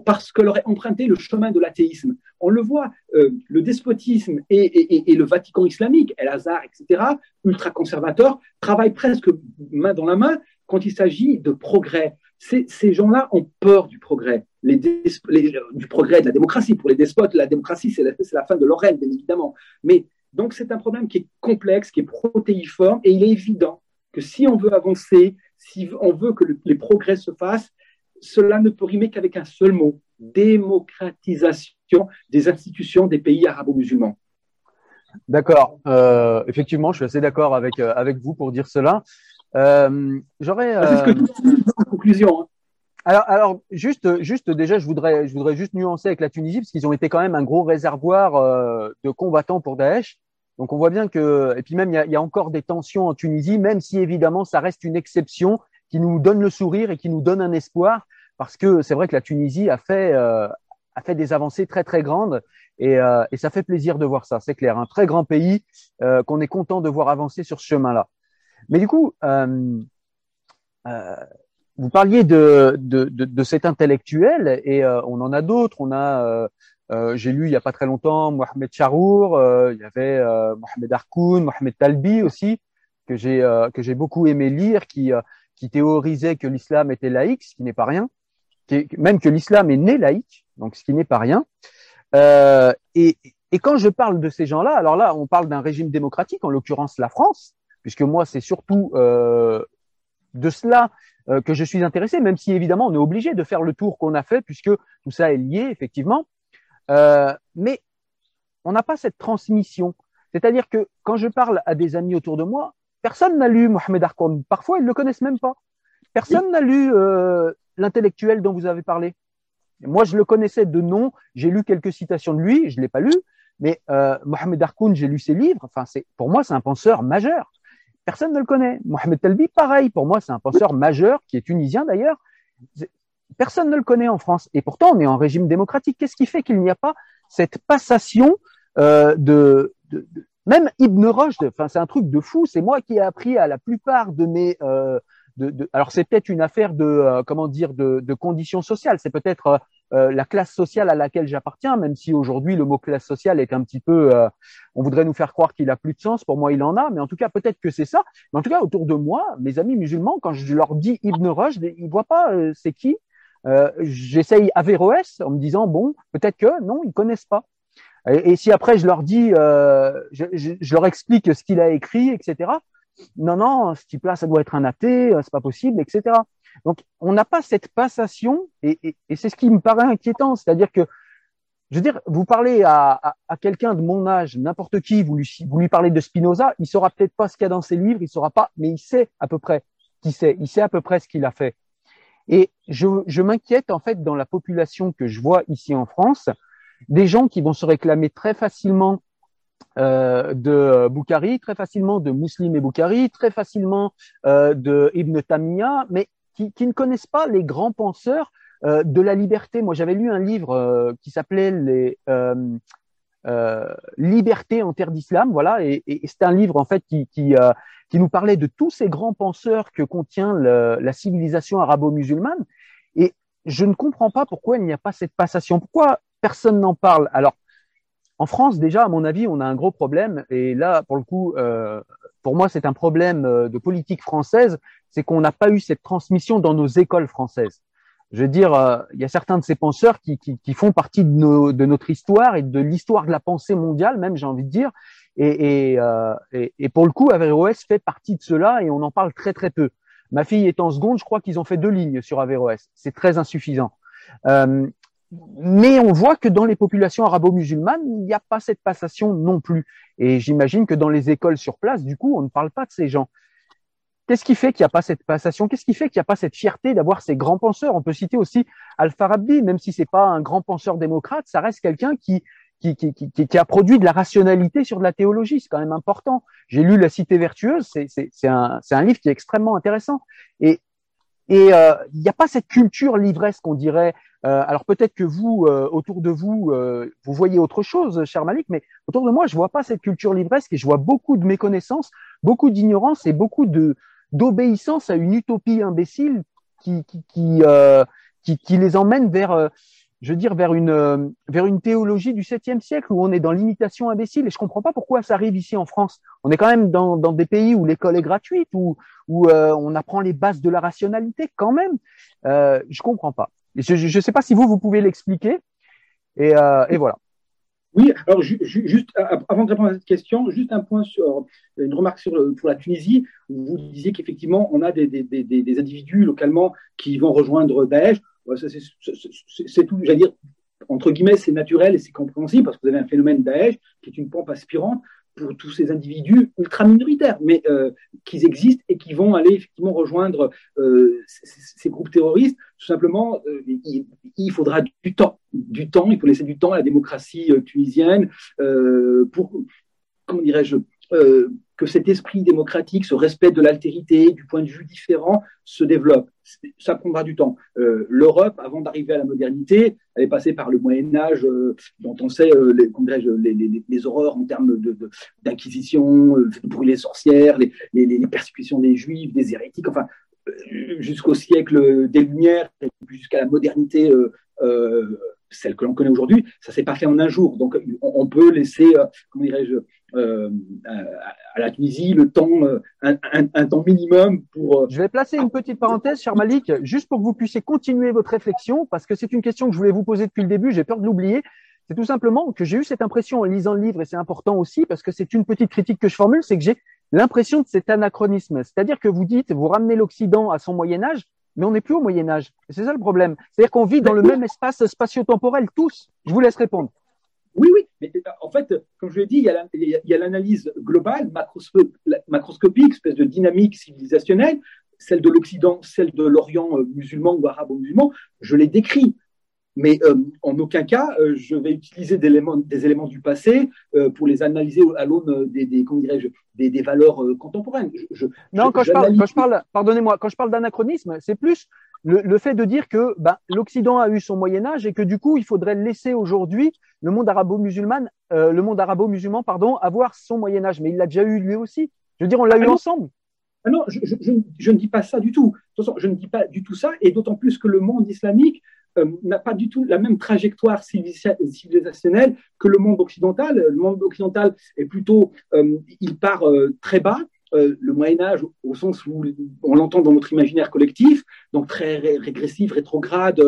parce qu'elle aurait emprunté le chemin de l'athéisme. On le voit, euh, le despotisme et, le Vatican islamique, El Azhar, etc., ultra-conservateurs, travaillent presque main dans la main quand il s'agit de progrès. Ces, gens-là ont peur du progrès, du progrès de la démocratie. Pour les despotes, la démocratie, c'est la, la, fin de leur règne, bien évidemment. Mais donc, c'est un problème qui est complexe, qui est protéiforme, et il est évident que si on veut avancer, si on veut que les progrès se fassent, cela ne peut rimer qu'avec un seul mot, démocratisation des institutions des pays arabo-musulmans. D'accord. Euh, effectivement, je suis assez d'accord avec, euh, avec vous pour dire cela. Euh, J'aurais. Ah, c'est ce que tu en conclusion. Hein. Alors, alors juste, juste déjà, je voudrais, je voudrais juste nuancer avec la Tunisie parce qu'ils ont été quand même un gros réservoir de combattants pour Daesh. Donc on voit bien que, et puis même il y a, y a encore des tensions en Tunisie, même si évidemment ça reste une exception qui nous donne le sourire et qui nous donne un espoir, parce que c'est vrai que la Tunisie a fait, euh, a fait des avancées très très grandes et, euh, et ça fait plaisir de voir ça, c'est clair, un très grand pays euh, qu'on est content de voir avancer sur ce chemin-là. Mais du coup, euh, euh, vous parliez de, de, de, de, cet intellectuel et on en a d'autres, on a euh, j'ai lu il y a pas très longtemps Mohamed Charour, euh, il y avait euh, Mohamed Harkoun, Mohamed Talbi aussi que j'ai que j'ai beaucoup aimé lire, qui qui théorisait que l'islam était laïque, ce qui n'est pas rien, qui même que l'islam est né laïque, donc ce qui n'est pas rien. et, et quand je parle de ces gens-là, alors là, on parle d'un régime démocratique, en l'occurrence la France, puisque moi, c'est surtout euh, de cela euh, que je suis intéressé, même si évidemment, on est obligé de faire le tour qu'on a fait, puisque tout ça est lié, effectivement. Euh, mais on n'a pas cette transmission. C'est-à-dire que quand je parle à des amis autour de moi, personne n'a lu Mohamed Harkoun. Parfois, ils ne le connaissent même pas. Personne n'a lu euh, l'intellectuel dont vous avez parlé. Moi, je le connaissais de nom. J'ai lu quelques citations de lui. Je l'ai pas lu, mais euh, Mohamed Harkoun, j'ai lu ses livres. Enfin, pour moi, c'est un penseur majeur. Personne ne le connaît. Mohamed Talbi, pareil. Pour moi, c'est un penseur majeur qui est tunisien d'ailleurs. Personne ne le connaît en France. Et pourtant, on est en régime démocratique. Qu'est-ce qui fait qu'il n'y a pas cette passation euh, de, de, de, même Ibn Rushd Enfin, c'est un truc de fou. C'est moi qui ai appris à la plupart de mes euh, de, de, alors c'est peut-être une affaire de euh, comment dire de, de conditions sociales. C'est peut-être euh, euh, la classe sociale à laquelle j'appartiens, même si aujourd'hui le mot classe sociale est un petit peu, euh, on voudrait nous faire croire qu'il a plus de sens. Pour moi, il en a, mais en tout cas peut-être que c'est ça. Mais en tout cas, autour de moi, mes amis musulmans, quand je leur dis Ibn Rushd, ils voient pas euh, c'est qui? J'essaye Averroès en me disant bon, peut-être que non, ils connaissent pas. Et, si après je leur dis, je, je, leur explique ce qu'il a écrit, etc non, non, ce type-là, ça doit être un athée, c'est pas possible, etc. Donc, on n'a pas cette passation, et, et, c'est ce qui me paraît inquiétant, c'est-à-dire que, je veux dire, vous parlez à, à, quelqu'un de mon âge, n'importe qui, vous lui, vous lui parlez de Spinoza, il saura peut-être pas ce qu'il y a dans ses livres, il saura pas, mais il sait à peu près qui sait, il sait à peu près ce qu'il a fait. Et je, m'inquiète en fait dans la population que je vois ici en France, des gens qui vont se réclamer très facilement euh, de Boukhari, très facilement de Muslim et Boukhari, très facilement euh, de Ibn Tamiya, mais qui, ne connaissent pas les grands penseurs euh, de la liberté. Moi, j'avais lu un livre qui s'appelait les euh, Liberté en terre d'islam, voilà, et, c'est un livre en fait qui, qui, qui, nous parlait de tous ces grands penseurs que contient la civilisation arabo-musulmane. Et je ne comprends pas pourquoi il n'y a pas cette passation. Pourquoi personne n'en parle? Alors, en France, déjà, à mon avis, on a un gros problème. Et là, pour le coup, euh, pour moi, c'est un problème euh, de politique française, c'est qu'on n'a pas eu cette transmission dans nos écoles françaises. Je veux dire, euh, il y a certains de ces penseurs qui, font partie de, notre histoire et de l'histoire de la pensée mondiale, même, j'ai envie de dire. Et, euh, pour le coup, Averroès fait partie de cela et on en parle très très peu. Ma fille est en seconde, je crois qu'ils ont fait deux lignes sur Averroès. C'est très insuffisant. Euh, mais on voit que dans les populations arabo-musulmanes, il n'y a pas cette passation non plus. Et j'imagine que dans les écoles sur place, du coup, on ne parle pas de ces gens. Qu'est-ce qui fait qu'il n'y a pas cette passation? Qu'est-ce qui fait qu'il n'y a pas cette fierté d'avoir ces grands penseurs? On peut citer aussi Al-Farabi, même si c'est pas un grand penseur démocrate, ça reste quelqu'un qui qui, qui, qui, qui, a produit de la rationalité sur de la théologie. C'est quand même important. J'ai lu La Cité vertueuse. C'est un, un livre qui est extrêmement intéressant. Et et euh, il n'y a pas cette culture livresque qu'on dirait. Euh, alors peut-être que vous, euh, autour de vous, euh, vous voyez autre chose, cher Malik, mais autour de moi, je vois pas cette culture livresque et je vois beaucoup de méconnaissance, beaucoup d'ignorance et beaucoup de d'obéissance à une utopie imbécile qui qui qui, euh, qui, qui les emmène vers je veux dire, vers une, vers une théologie du 7e siècle où on est dans l'imitation imbécile. Et je comprends pas pourquoi ça arrive ici en France. On est quand même dans, dans des pays où l'école est gratuite, où, où euh, on apprend les bases de la rationalité quand même. Euh, je comprends pas. Je ne sais pas si vous, vous pouvez l'expliquer. Et, euh, et voilà. Oui, alors ju juste avant de répondre à cette question, juste un point sur une remarque sur pour la Tunisie. Vous disiez qu'effectivement, on a des, des individus localement qui vont rejoindre Daesh c'est tout, j'allais dire, entre guillemets, c'est naturel et c'est compréhensible parce que vous avez un phénomène Daesh qui est une pompe aspirante pour tous ces individus ultra minoritaires, mais euh, qui existent et qui vont aller effectivement rejoindre euh, ces, groupes terroristes. Tout simplement, euh, il, il, faudra du temps, du temps. Il faut laisser du temps à la démocratie euh, tunisienne pour, comment dirais-je, que cet esprit démocratique, ce respect de l'altérité, du point de vue différent, se développe. Ça prendra du temps. Euh, L'Europe, avant d'arriver à la modernité, elle est passée par le Moyen Âge, euh, dont on sait euh, les, les, les, les, horreurs en termes d'inquisition, de, de, euh, brûler les sorcières, les, persécutions des Juifs, des hérétiques, enfin jusqu'au siècle des Lumières jusqu'à la modernité celle que l'on connaît aujourd'hui, ça s'est pas fait en un jour. Donc, on, peut laisser, euh, comment dirais-je, euh, à, la Tunisie le temps, euh, un, un, un, temps minimum pour. Euh, je vais placer une petite parenthèse, cher Malik, juste pour que vous puissiez continuer votre réflexion, parce que c'est une question que je voulais vous poser depuis le début. J'ai peur de l'oublier. C'est tout simplement que j'ai eu cette impression en lisant le livre, et c'est important aussi parce que c'est une petite critique que je formule, c'est que j'ai l'impression de cet anachronisme. C'est-à-dire que vous dites, vous ramenez l'Occident à son Moyen Âge, mais on n'est plus au Moyen Âge. C'est ça le problème. C'est-à-dire qu'on vit dans le même espace spatio-temporel tous. Je vous laisse répondre. Oui, oui. Mais euh, en fait, comme je l'ai dit, il y a l'analyse globale, macroscopique, espèce de dynamique civilisationnelle, celle de l'Occident, celle de l'Orient euh, musulman ou arabo-musulman. Je l'ai décrit mais euh, en aucun cas, euh, je vais utiliser des éléments, des éléments du passé euh, pour les analyser à l'aune des, des, des, des, valeurs contemporaines. non, quand, je parle, quand je parle, pardonnez-moi, quand je parle d'anachronisme, c'est plus le, le, fait de dire que ben, l'Occident a eu son Moyen Âge et que du coup, il faudrait laisser aujourd'hui le monde arabo-musulman, le monde arabo-musulman, pardon, avoir son Moyen Âge. Mais il l'a déjà eu lui aussi. Je veux dire, on l'a ah eu ensemble. Ah non, je, je, ne dis pas ça du tout. De toute façon, je ne dis pas du tout ça, et d'autant plus que le monde islamique n'a pas du tout la même trajectoire civilisationnelle que le monde occidental. Le monde occidental est plutôt, euh, il part euh, très bas, le Moyen Âge au sens où on l'entend dans notre imaginaire collectif, donc très régressif, rétrograde,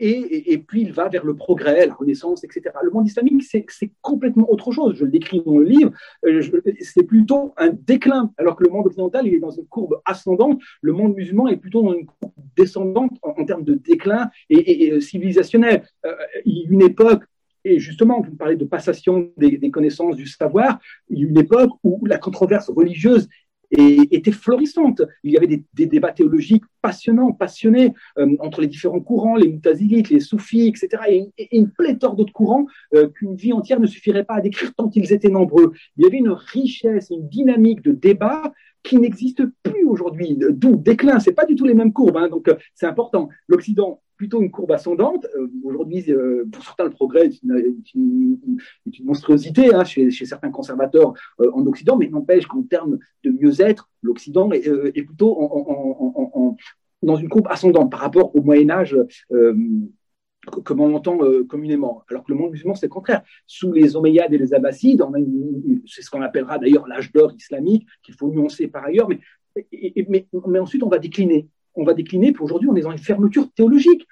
et, puis il va vers le progrès, la renaissance, etc. Le monde islamique, c'est complètement autre chose. Je le décris dans le livre. Euh, c'est plutôt un déclin, alors que le monde occidental, il est dans une courbe ascendante. Le monde musulman est plutôt dans une courbe descendante en, termes de déclin et, et, civilisationnel. Euh, une époque et justement, vous parlez de passation des, des, connaissances, du savoir. Il y a une époque où la controverse religieuse et était florissante. Il y avait des, débats théologiques passionnants, passionnés euh, entre les différents courants, les mutazilites, les soufis, etc. Et, une pléthore d'autres courants euh, qu'une vie entière ne suffirait pas à décrire tant ils étaient nombreux. Il y avait une richesse, une dynamique de débat qui n'existe plus aujourd'hui. D'où déclin, c'est pas du tout les mêmes courbes, hein, donc euh, c'est important. L'Occident plutôt une courbe ascendante. Euh, aujourd'hui, euh, pour certains, le progrès est une, monstruosité hein, chez, certains conservateurs euh, en Occident, mais n'empêche qu'en termes de mieux-être, l'Occident est, plutôt dans une courbe ascendante par rapport au Moyen Âge comme on l'entend communément. Alors que le monde musulman, c'est le contraire. Sous les Omeyyades et les Abbassides, c'est ce qu'on appellera d'ailleurs l'âge d'or islamique, qu'il faut nuancer par ailleurs, mais, mais, ensuite on va décliner on va décliner, puis aujourd'hui, on est dans une fermeture théologique.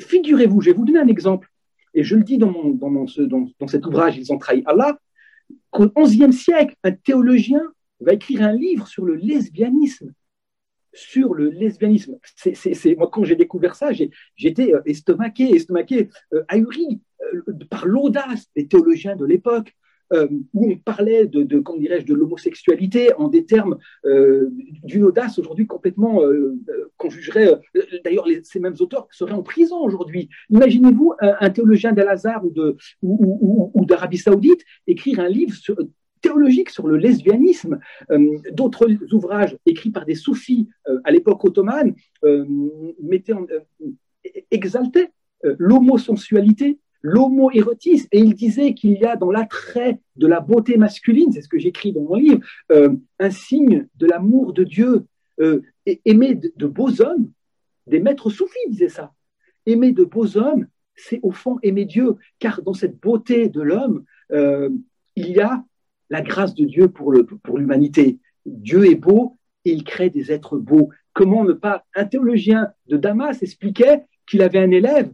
Figurez-vous, je vais vous donner un exemple, et je le dis dans, cet ouvrage, Ils ont trahi Allah, qu'au XIe siècle, un théologien va écrire un livre sur le lesbianisme. Sur le lesbianisme. C'est, moi, quand j'ai découvert ça, j'étais euh, estomaqué, estomaqué, euh, ahuri euh, par l'audace des théologiens de l'époque. Euh, où on parlait de, de dirais-je, de l'homosexualité en des termes euh, d'une audace aujourd'hui complètement euh, qu'on jugerait. D'ailleurs, ces mêmes auteurs seraient en prison aujourd'hui. Imaginez-vous un, théologien d'Al-Azhar ou, d'Arabie Saoudite écrire un livre théologique sur le lesbianisme. D'autres ouvrages écrits par des soufis à l'époque ottomane mettaient en, exaltaient l'homosensualité l'homo-érotisme. Et il disait qu'il y a dans l'attrait de la beauté masculine, c'est ce que j'écris dans mon livre, euh, un signe de l'amour de Dieu. Euh, aimer de, beaux hommes, des maîtres soufis disaient ça. Aimer de beaux hommes, c'est au fond aimer Dieu, car dans cette beauté de l'homme, euh, il y a la grâce de Dieu pour l'humanité. Pour Dieu est beau et il crée des êtres beaux. Comment ne pas Un théologien de Damas expliquait qu'il avait un élève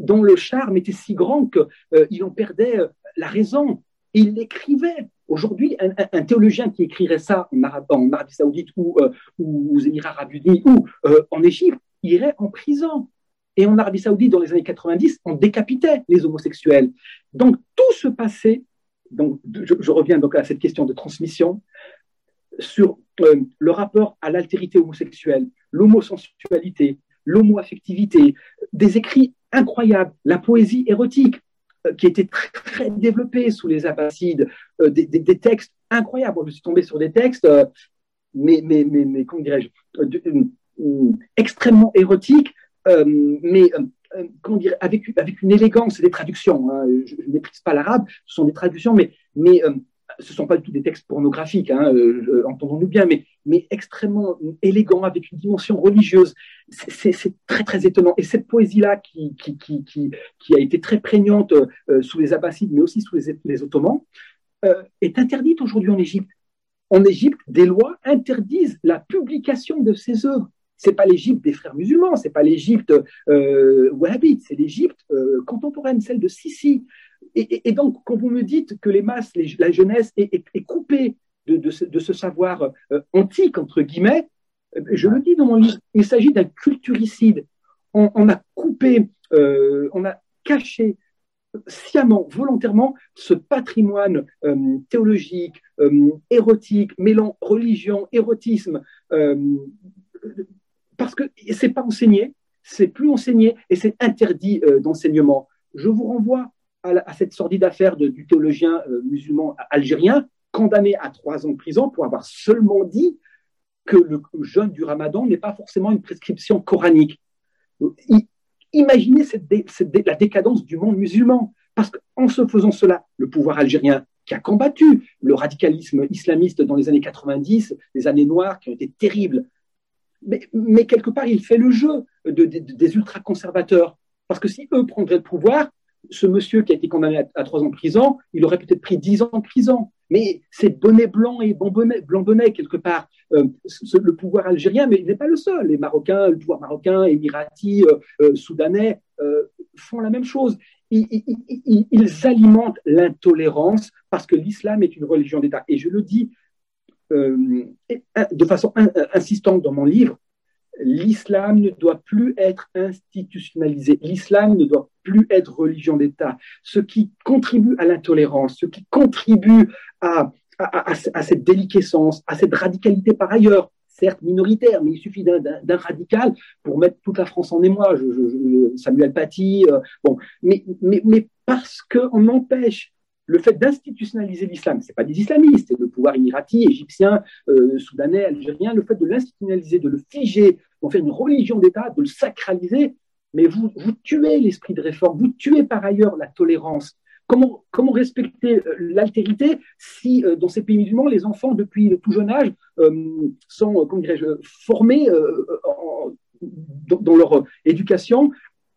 dont le charme était si grand qu'il euh, en perdait euh, la raison. Et il l'écrivait. Aujourd'hui, un, théologien qui écrirait ça en, Arabie Saoudite ou, euh, ou, aux Émirats Arabes Unis ou en Égypte irait en prison. Et en Arabie Saoudite, dans les années 90, on décapitait les homosexuels. Donc tout se passait. Donc, je, reviens donc à cette question de transmission sur le rapport à l'altérité homosexuelle, l'homosensualité, l'homoaffectivité, des écrits incroyable, la poésie érotique euh, qui était très, développée sous les Abbassides, euh, des, textes incroyables. je suis tombé sur des textes, euh, mais, mais, mais, mais, comment dirais-je, extrêmement érotiques, mais avec, avec une élégance, des traductions. Hein. je ne maîtrise pas l'arabe, ce sont des traductions, mais, mais ce ne sont pas du tout des textes pornographiques, hein, entendons-nous bien, mais, mais extrêmement élégants, avec une dimension religieuse. C'est très, très étonnant. Et cette poésie-là, qui, a été très prégnante euh, sous les Abbassides, mais aussi sous les, les Ottomans, euh, est interdite aujourd'hui en Égypte. En Égypte, des lois interdisent la publication de ces œuvres. C'est pas l'Égypte des frères musulmans, c'est pas l'Égypte euh, wahhabite, c'est l'Égypte euh, contemporaine, celle de Sissi. Et, donc, quand vous me dites que les masses, la jeunesse est, coupée de, ce, savoir euh, antique, entre guillemets, euh, je le dis dans mon livre, il s'agit d'un culturicide. On, a coupé, on a caché sciemment, volontairement, ce patrimoine théologique, érotique, mêlant religion, érotisme, parce que c'est pas enseigné, c'est plus enseigné et c'est interdit euh, d'enseignement. Je vous renvoie à, cette sordide affaire du théologien euh, musulman algérien condamné à trois ans de prison pour avoir seulement dit que le jeûne du ramadan n'est pas forcément une prescription coranique. Imaginez la décadence du monde musulman, parce qu'en se faisant cela, le pouvoir algérien qui a combattu le radicalisme islamiste dans les années 90, les années noires qui ont été terribles, mais, quelque part, il fait le jeu des ultra-conservateurs. Parce que si eux prendraient le pouvoir, ce monsieur qui a été condamné à, trois ans de prison, il aurait peut-être pris dix ans de prison. Mais c'est bonnet blanc et blanc bonnet, quelque part. Euh, le pouvoir algérien, mais il n'est pas le seul. Les Marocains, le pouvoir marocain, émirati, euh, euh, soudanais font la même chose. ils alimentent l'intolérance parce que l'islam est une religion d'État. Et je le dis euh, de façon insistante dans mon livre, l'islam ne doit plus être institutionnalisé, l'islam ne doit plus être religion d'État. Ce qui contribue à l'intolérance, ce qui contribue à, cette déliquescence, à cette radicalité par ailleurs, certes minoritaire, mais il suffit d'un radical pour mettre toute la France en émoi. Samuel Paty, euh, bon, mais, parce qu'on empêche le fait d'institutionnaliser l'islam, ce n'est pas des islamistes, c'est le pouvoir émirati, égyptien, euh, soudanais, algérien, le fait de l'institutionnaliser, de le figer, d'en faire une religion d'État, de le sacraliser, mais vous, vous tuez l'esprit de réforme, vous tuez par ailleurs la tolérance. Comment, comment respecter euh, l'altérité si euh, dans ces pays musulmans, les enfants, depuis le tout jeune âge, sont comment formés dans leur éducation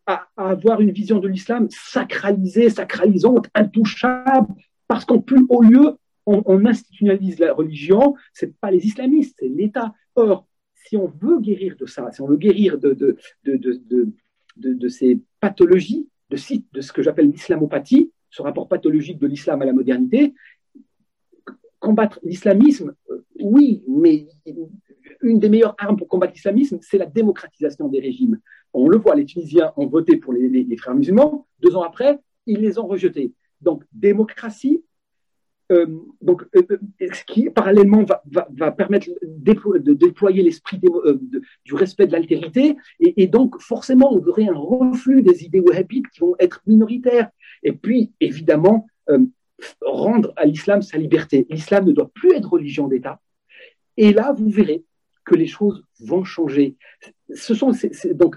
à, avoir une vision de l'islam sacralisée, sacralisante, intouchable, parce qu'en plus haut lieu, on, institutionnalise la religion, c'est pas les islamistes, c'est l'État. Or, si on veut guérir de ça, si on veut guérir de, de, de, de ces pathologies, de, ce que j'appelle l'islamopathie, ce rapport pathologique de l'islam à la modernité, combattre l'islamisme, euh, oui, mais une des meilleures armes pour combattre l'islamisme, c'est la démocratisation des régimes. On le voit, les Tunisiens ont voté pour les, frères musulmans. Deux ans après, ils les ont rejetés. Donc, démocratie, euh, donc, euh, euh, ce qui parallèlement va, permettre de déployer l'esprit du respect de l'altérité, et, donc forcément on aurait un reflux des idées wahhabites qui vont être minoritaires. Et puis évidemment rendre à l'islam sa liberté. L'islam ne doit plus être religion d'État. Et là, vous verrez que les choses vont changer. Ce sont donc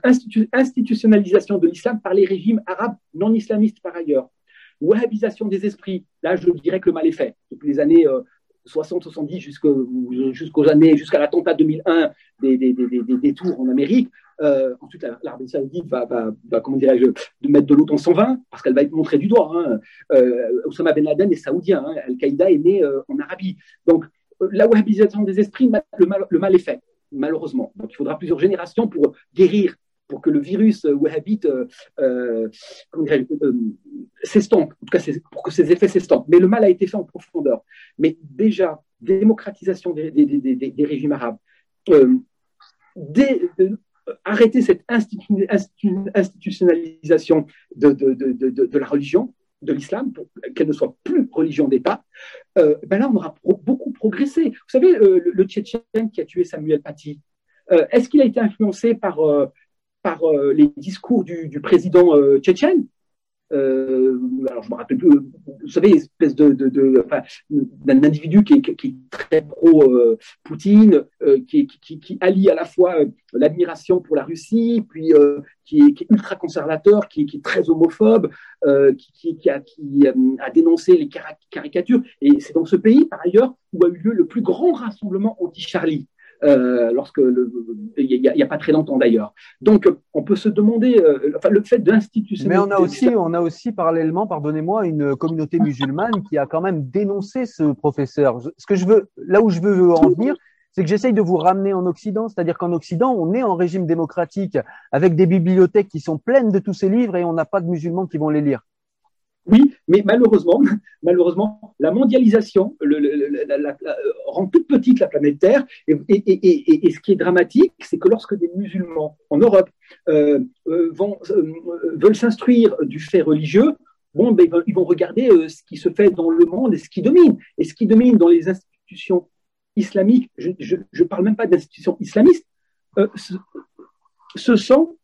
institutionnalisation de l'islam par les régimes arabes non islamistes par ailleurs. Wahhabisation des esprits, là je dirais que le mal est fait. Depuis les années 60-70 euh, jusqu'aux années, jusqu'à l'attentat 2001 des, des, tours en Amérique, euh, ensuite, l'Arabie Saoudite va, comment mettre de l'eau dans son vin parce qu'elle va être montrée du doigt. Hein. Euh, Osama Ben Laden est saoudien, hein. Al-Qaïda est né euh, en Arabie. Donc, la wahhabisation des esprits, le mal, le mal est fait, malheureusement. Donc il faudra plusieurs générations pour guérir, pour que le virus euh, wahhabite euh, euh, s'estompe, en tout cas pour que ses effets s'estompent. Mais le mal a été fait en profondeur. Mais déjà, démocratisation des, des, des, des régimes arabes, arrêter cette institutionnalisation de, de, la religion, de l'islam, pour qu'elle ne soit plus religion d'État, euh, ben là, on aura beaucoup progressé. Vous savez, euh, le, Tchétchène qui a tué Samuel Paty, euh, est-ce qu'il a été influencé par, par les discours du, président tchétchène euh, alors je me rappelle plus, vous savez, espèce de, d'un individu qui est, très pro euh, Poutine, euh, qui, qui, qui, allie à la fois euh, l'admiration pour la Russie, puis euh, qui est, ultra conservateur, qui, est très homophobe, qui, a, qui a dénoncé les caricatures. Et c'est dans ce pays, par ailleurs, où a eu lieu le plus grand rassemblement anti-Charlie. Euh, lorsque il n'y a, pas très longtemps d'ailleurs. Donc, on peut se demander, euh, enfin, le fait d'institutionnaliser. Mais on a aussi, on a aussi parallèlement, pardonnez-moi, une communauté musulmane qui a quand même dénoncé ce professeur. Ce que je veux, là où je veux en venir, c'est que j'essaye de vous ramener en Occident, c'est-à-dire qu'en Occident, on est en régime démocratique avec des bibliothèques qui sont pleines de tous ces livres et on n'a pas de musulmans qui vont les lire. Oui, mais malheureusement, [LAUGHS] malheureusement, la mondialisation rend toute petite la planète Terre. Et, ce qui est dramatique, c'est que lorsque des musulmans en Europe euh, euh, vont, euh, veulent s'instruire du fait religieux, bon, ben, ils vont regarder ce qui se fait dans le monde et ce qui domine. Et ce qui domine dans les institutions islamiques, je ne parle même pas d'institutions islamistes, ce, ce, sont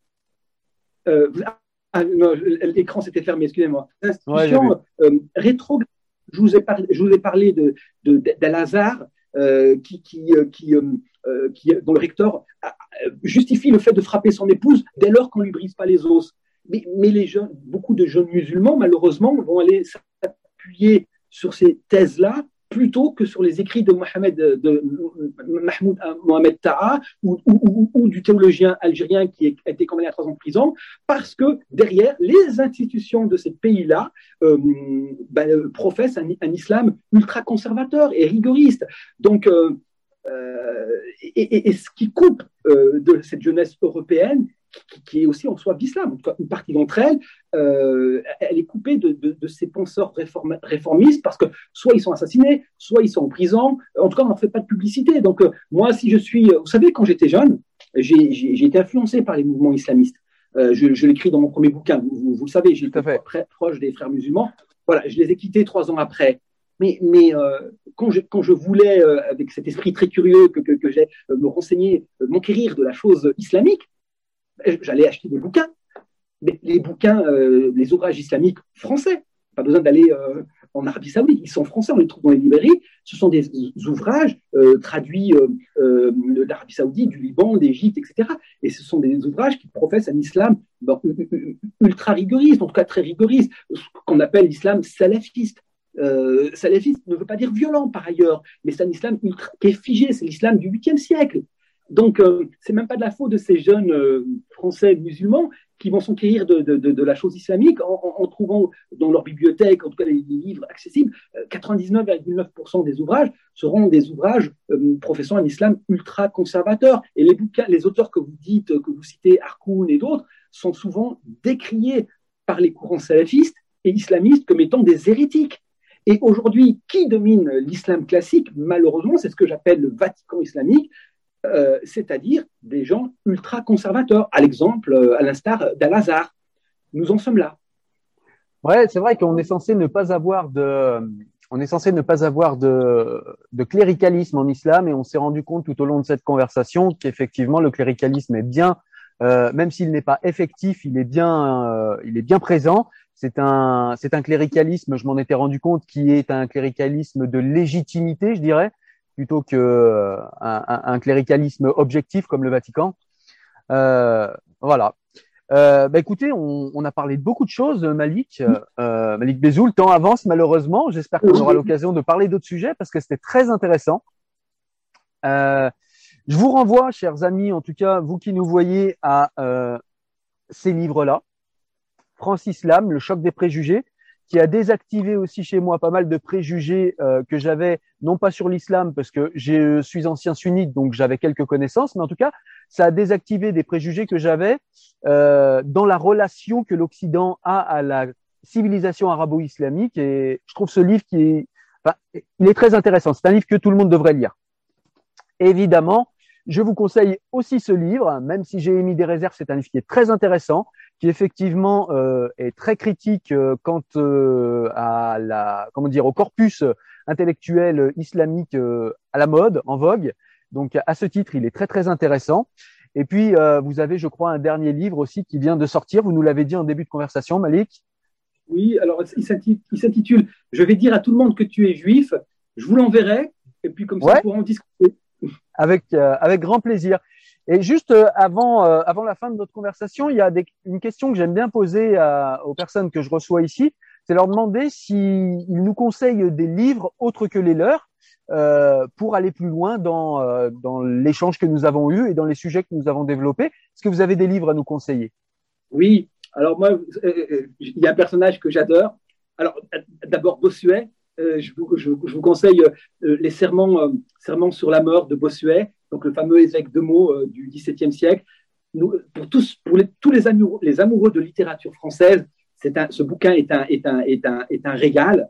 ah, l'écran s'était fermé, excusez-moi. Institution euh, rétro. Je vous ai parlé, je vous ai parlé de, d'Al-Azhar, euh, qui, qui, euh, qui, qui, dont le recteur justifie le fait de frapper son épouse dès lors qu'on ne lui brise pas les os. Mais, mais, les jeunes, beaucoup de jeunes musulmans, malheureusement, vont aller s'appuyer sur ces thèses-là plutôt que sur les écrits de Mohamed, de Mahmoud Mohamed Taha ou, du théologien algérien qui a été condamné à trois ans de prison, parce que derrière, les institutions de ces pays-là euh, ben, professent un, islam ultra conservateur et rigoriste. Donc, euh, euh, et, ce qui coupe de cette jeunesse européenne, qui, est aussi en soi d'islam. Une partie d'entre elles, euh, elle est coupée de, ces penseurs réformistes parce que soit ils sont assassinés, soit ils sont en prison. En tout cas, on n'en fait pas de publicité. Donc, euh, moi, si je suis. Vous savez, quand j'étais jeune, j'ai été influencé par les mouvements islamistes. Euh, je, l'écris dans mon premier bouquin. Vous, le savez, j'étais très proche des frères musulmans. Voilà, je les ai quittés trois ans après. Mais, mais quand, je, quand, je, voulais, avec cet esprit très curieux que, que, que j'ai, me renseigner, m'enquérir de la chose islamique, j'allais acheter des bouquins. Mais les bouquins, euh, les ouvrages islamiques français, pas besoin d'aller euh, en Arabie Saoudite, ils sont français, on les trouve dans les librairies. Ce sont des ouvrages euh, traduits d'Arabie Saoudite, du Liban, d'Égypte, etc. Et ce sont des ouvrages qui professent un islam ultra rigoriste, en tout cas très rigoriste, ce qu'on appelle l'islam salafiste. salafiste ne veut pas dire violent par ailleurs, mais c'est un islam ultra, qui est figé, c'est l'islam du 8e siècle. Donc, euh, c'est même pas de la faute de ces jeunes euh, Français musulmans qui vont s'enquérir de, la chose islamique en, trouvant dans leur bibliothèque, en tout cas les, livres accessibles, 99,9% euh, des ouvrages seront des ouvrages professant un islam ultra conservateur. Et les les auteurs que vous dites, que vous citez, Harkoun et d'autres, sont souvent décriés par les courants salafistes et islamistes comme étant des hérétiques. Et aujourd'hui, qui domine l'islam classique? Malheureusement, c'est ce que j'appelle le Vatican islamique, euh, c'est-à-dire des gens ultra conservateurs, à l'exemple, euh, à l'instar d'Al-Azhar. Nous en sommes là. Ouais, c'est vrai qu'on est censé ne pas avoir de, on est censé ne pas avoir de cléricalisme en islam et on s'est rendu compte tout au long de cette conversation qu'effectivement le cléricalisme est bien, euh, même s'il n'est pas effectif, il est bien, il est bien présent. C'est un, c'est un cléricalisme, je m'en étais rendu compte, qui est un cléricalisme de légitimité, je dirais, plutôt que euh, un, cléricalisme objectif comme le Vatican. Euh, voilà. Euh, bah écoutez, on, a parlé de beaucoup de choses, Malik. Euh, Malik le temps avance malheureusement. J'espère qu'on aura l'occasion de parler d'autres sujets parce que c'était très intéressant. je vous renvoie, chers amis, en tout cas vous qui nous voyez, à ces livres-là. Francis Lam, Le choc des préjugés qui a désactivé aussi chez moi pas mal de préjugés euh, que j'avais, non pas sur l'islam, parce que je suis ancien sunnite, donc j'avais quelques connaissances, mais en tout cas, ça a désactivé des préjugés que j'avais euh, dans la relation que l'Occident a à la civilisation arabo-islamique. Et je trouve ce livre qui est, il est très intéressant. C'est un livre que tout le monde devrait lire. Évidemment, je vous conseille aussi ce livre, même si j'ai émis des réserves, c'est un livre qui est très intéressant qui effectivement euh, est très critique euh, quant euh, à la, comment dire, au corpus intellectuel islamique à la mode, en vogue. Donc à ce titre, il est très très intéressant. Et puis vous avez, je crois, un dernier livre aussi qui vient de sortir. Vous nous l'avez dit en début de conversation, Malik. Oui, alors il s'intitule Je vais dire à tout le monde que tu es juif. Je vous l'enverrai et puis comme ça, on pourra en discuter. Avec, avec grand plaisir. Et juste euh, avant, euh, avant la fin de notre conversation, il y a une question que j'aime bien poser aux personnes que je reçois ici, c'est leur demander s'ils nous conseillent des livres autres que les leurs euh, pour aller plus loin dans, dans l'échange que nous avons eu et dans les sujets que nous avons développés. Est-ce que vous avez des livres à nous conseiller? Oui, alors moi, il y a un personnage que j'adore. Alors d'abord Bossuet, je vous, je, vous, conseille les serments, serments sur la mort de Bossuet, donc le fameux évêque de mots du XVIIe siècle. Pour tous, pour les, tous les amoureux, les amoureux de littérature française, un, ce bouquin est un, est un, est un, est un régal.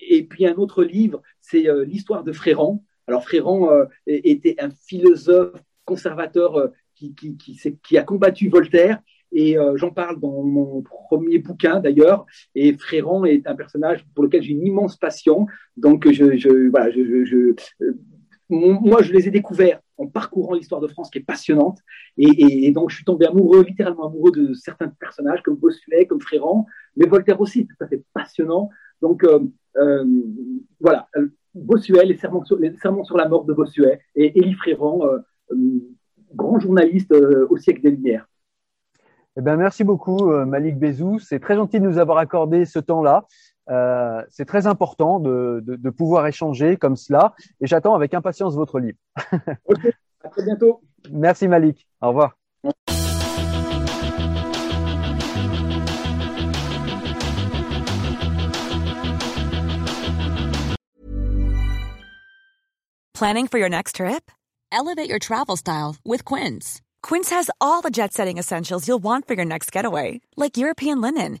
et puis un autre livre, c'est l'histoire de Fréron. Alors Fréron était un philosophe conservateur qui, qui, qui, a combattu Voltaire. Et euh, j'en parle dans mon premier bouquin d'ailleurs. Et Fréron est un personnage pour lequel j'ai une immense passion. Donc, je, voilà, je, euh, moi, je les ai découverts en parcourant l'histoire de France qui est passionnante. Et, donc, je suis tombé amoureux, littéralement amoureux de certains personnages comme Bossuet, comme Fréron, mais Voltaire aussi, tout à fait passionnant. Donc, euh, euh voilà, Bossuet, les sermons, sur, la mort de Bossuet et Élie Fréron, euh, grand journaliste euh, au siècle des Lumières. Eh ben, merci beaucoup, euh, Malik Bezou. C'est très gentil de nous avoir accordé ce temps-là. Euh, c'est très important de, de, de, pouvoir échanger comme cela. Et j'attends avec impatience votre livre. [LAUGHS] ok, à très bientôt. Merci, Malik. Au revoir. Planning for your next trip? Elevate your travel style with Quince. Quince has all the jet setting essentials you'll want for your next getaway, like European linen,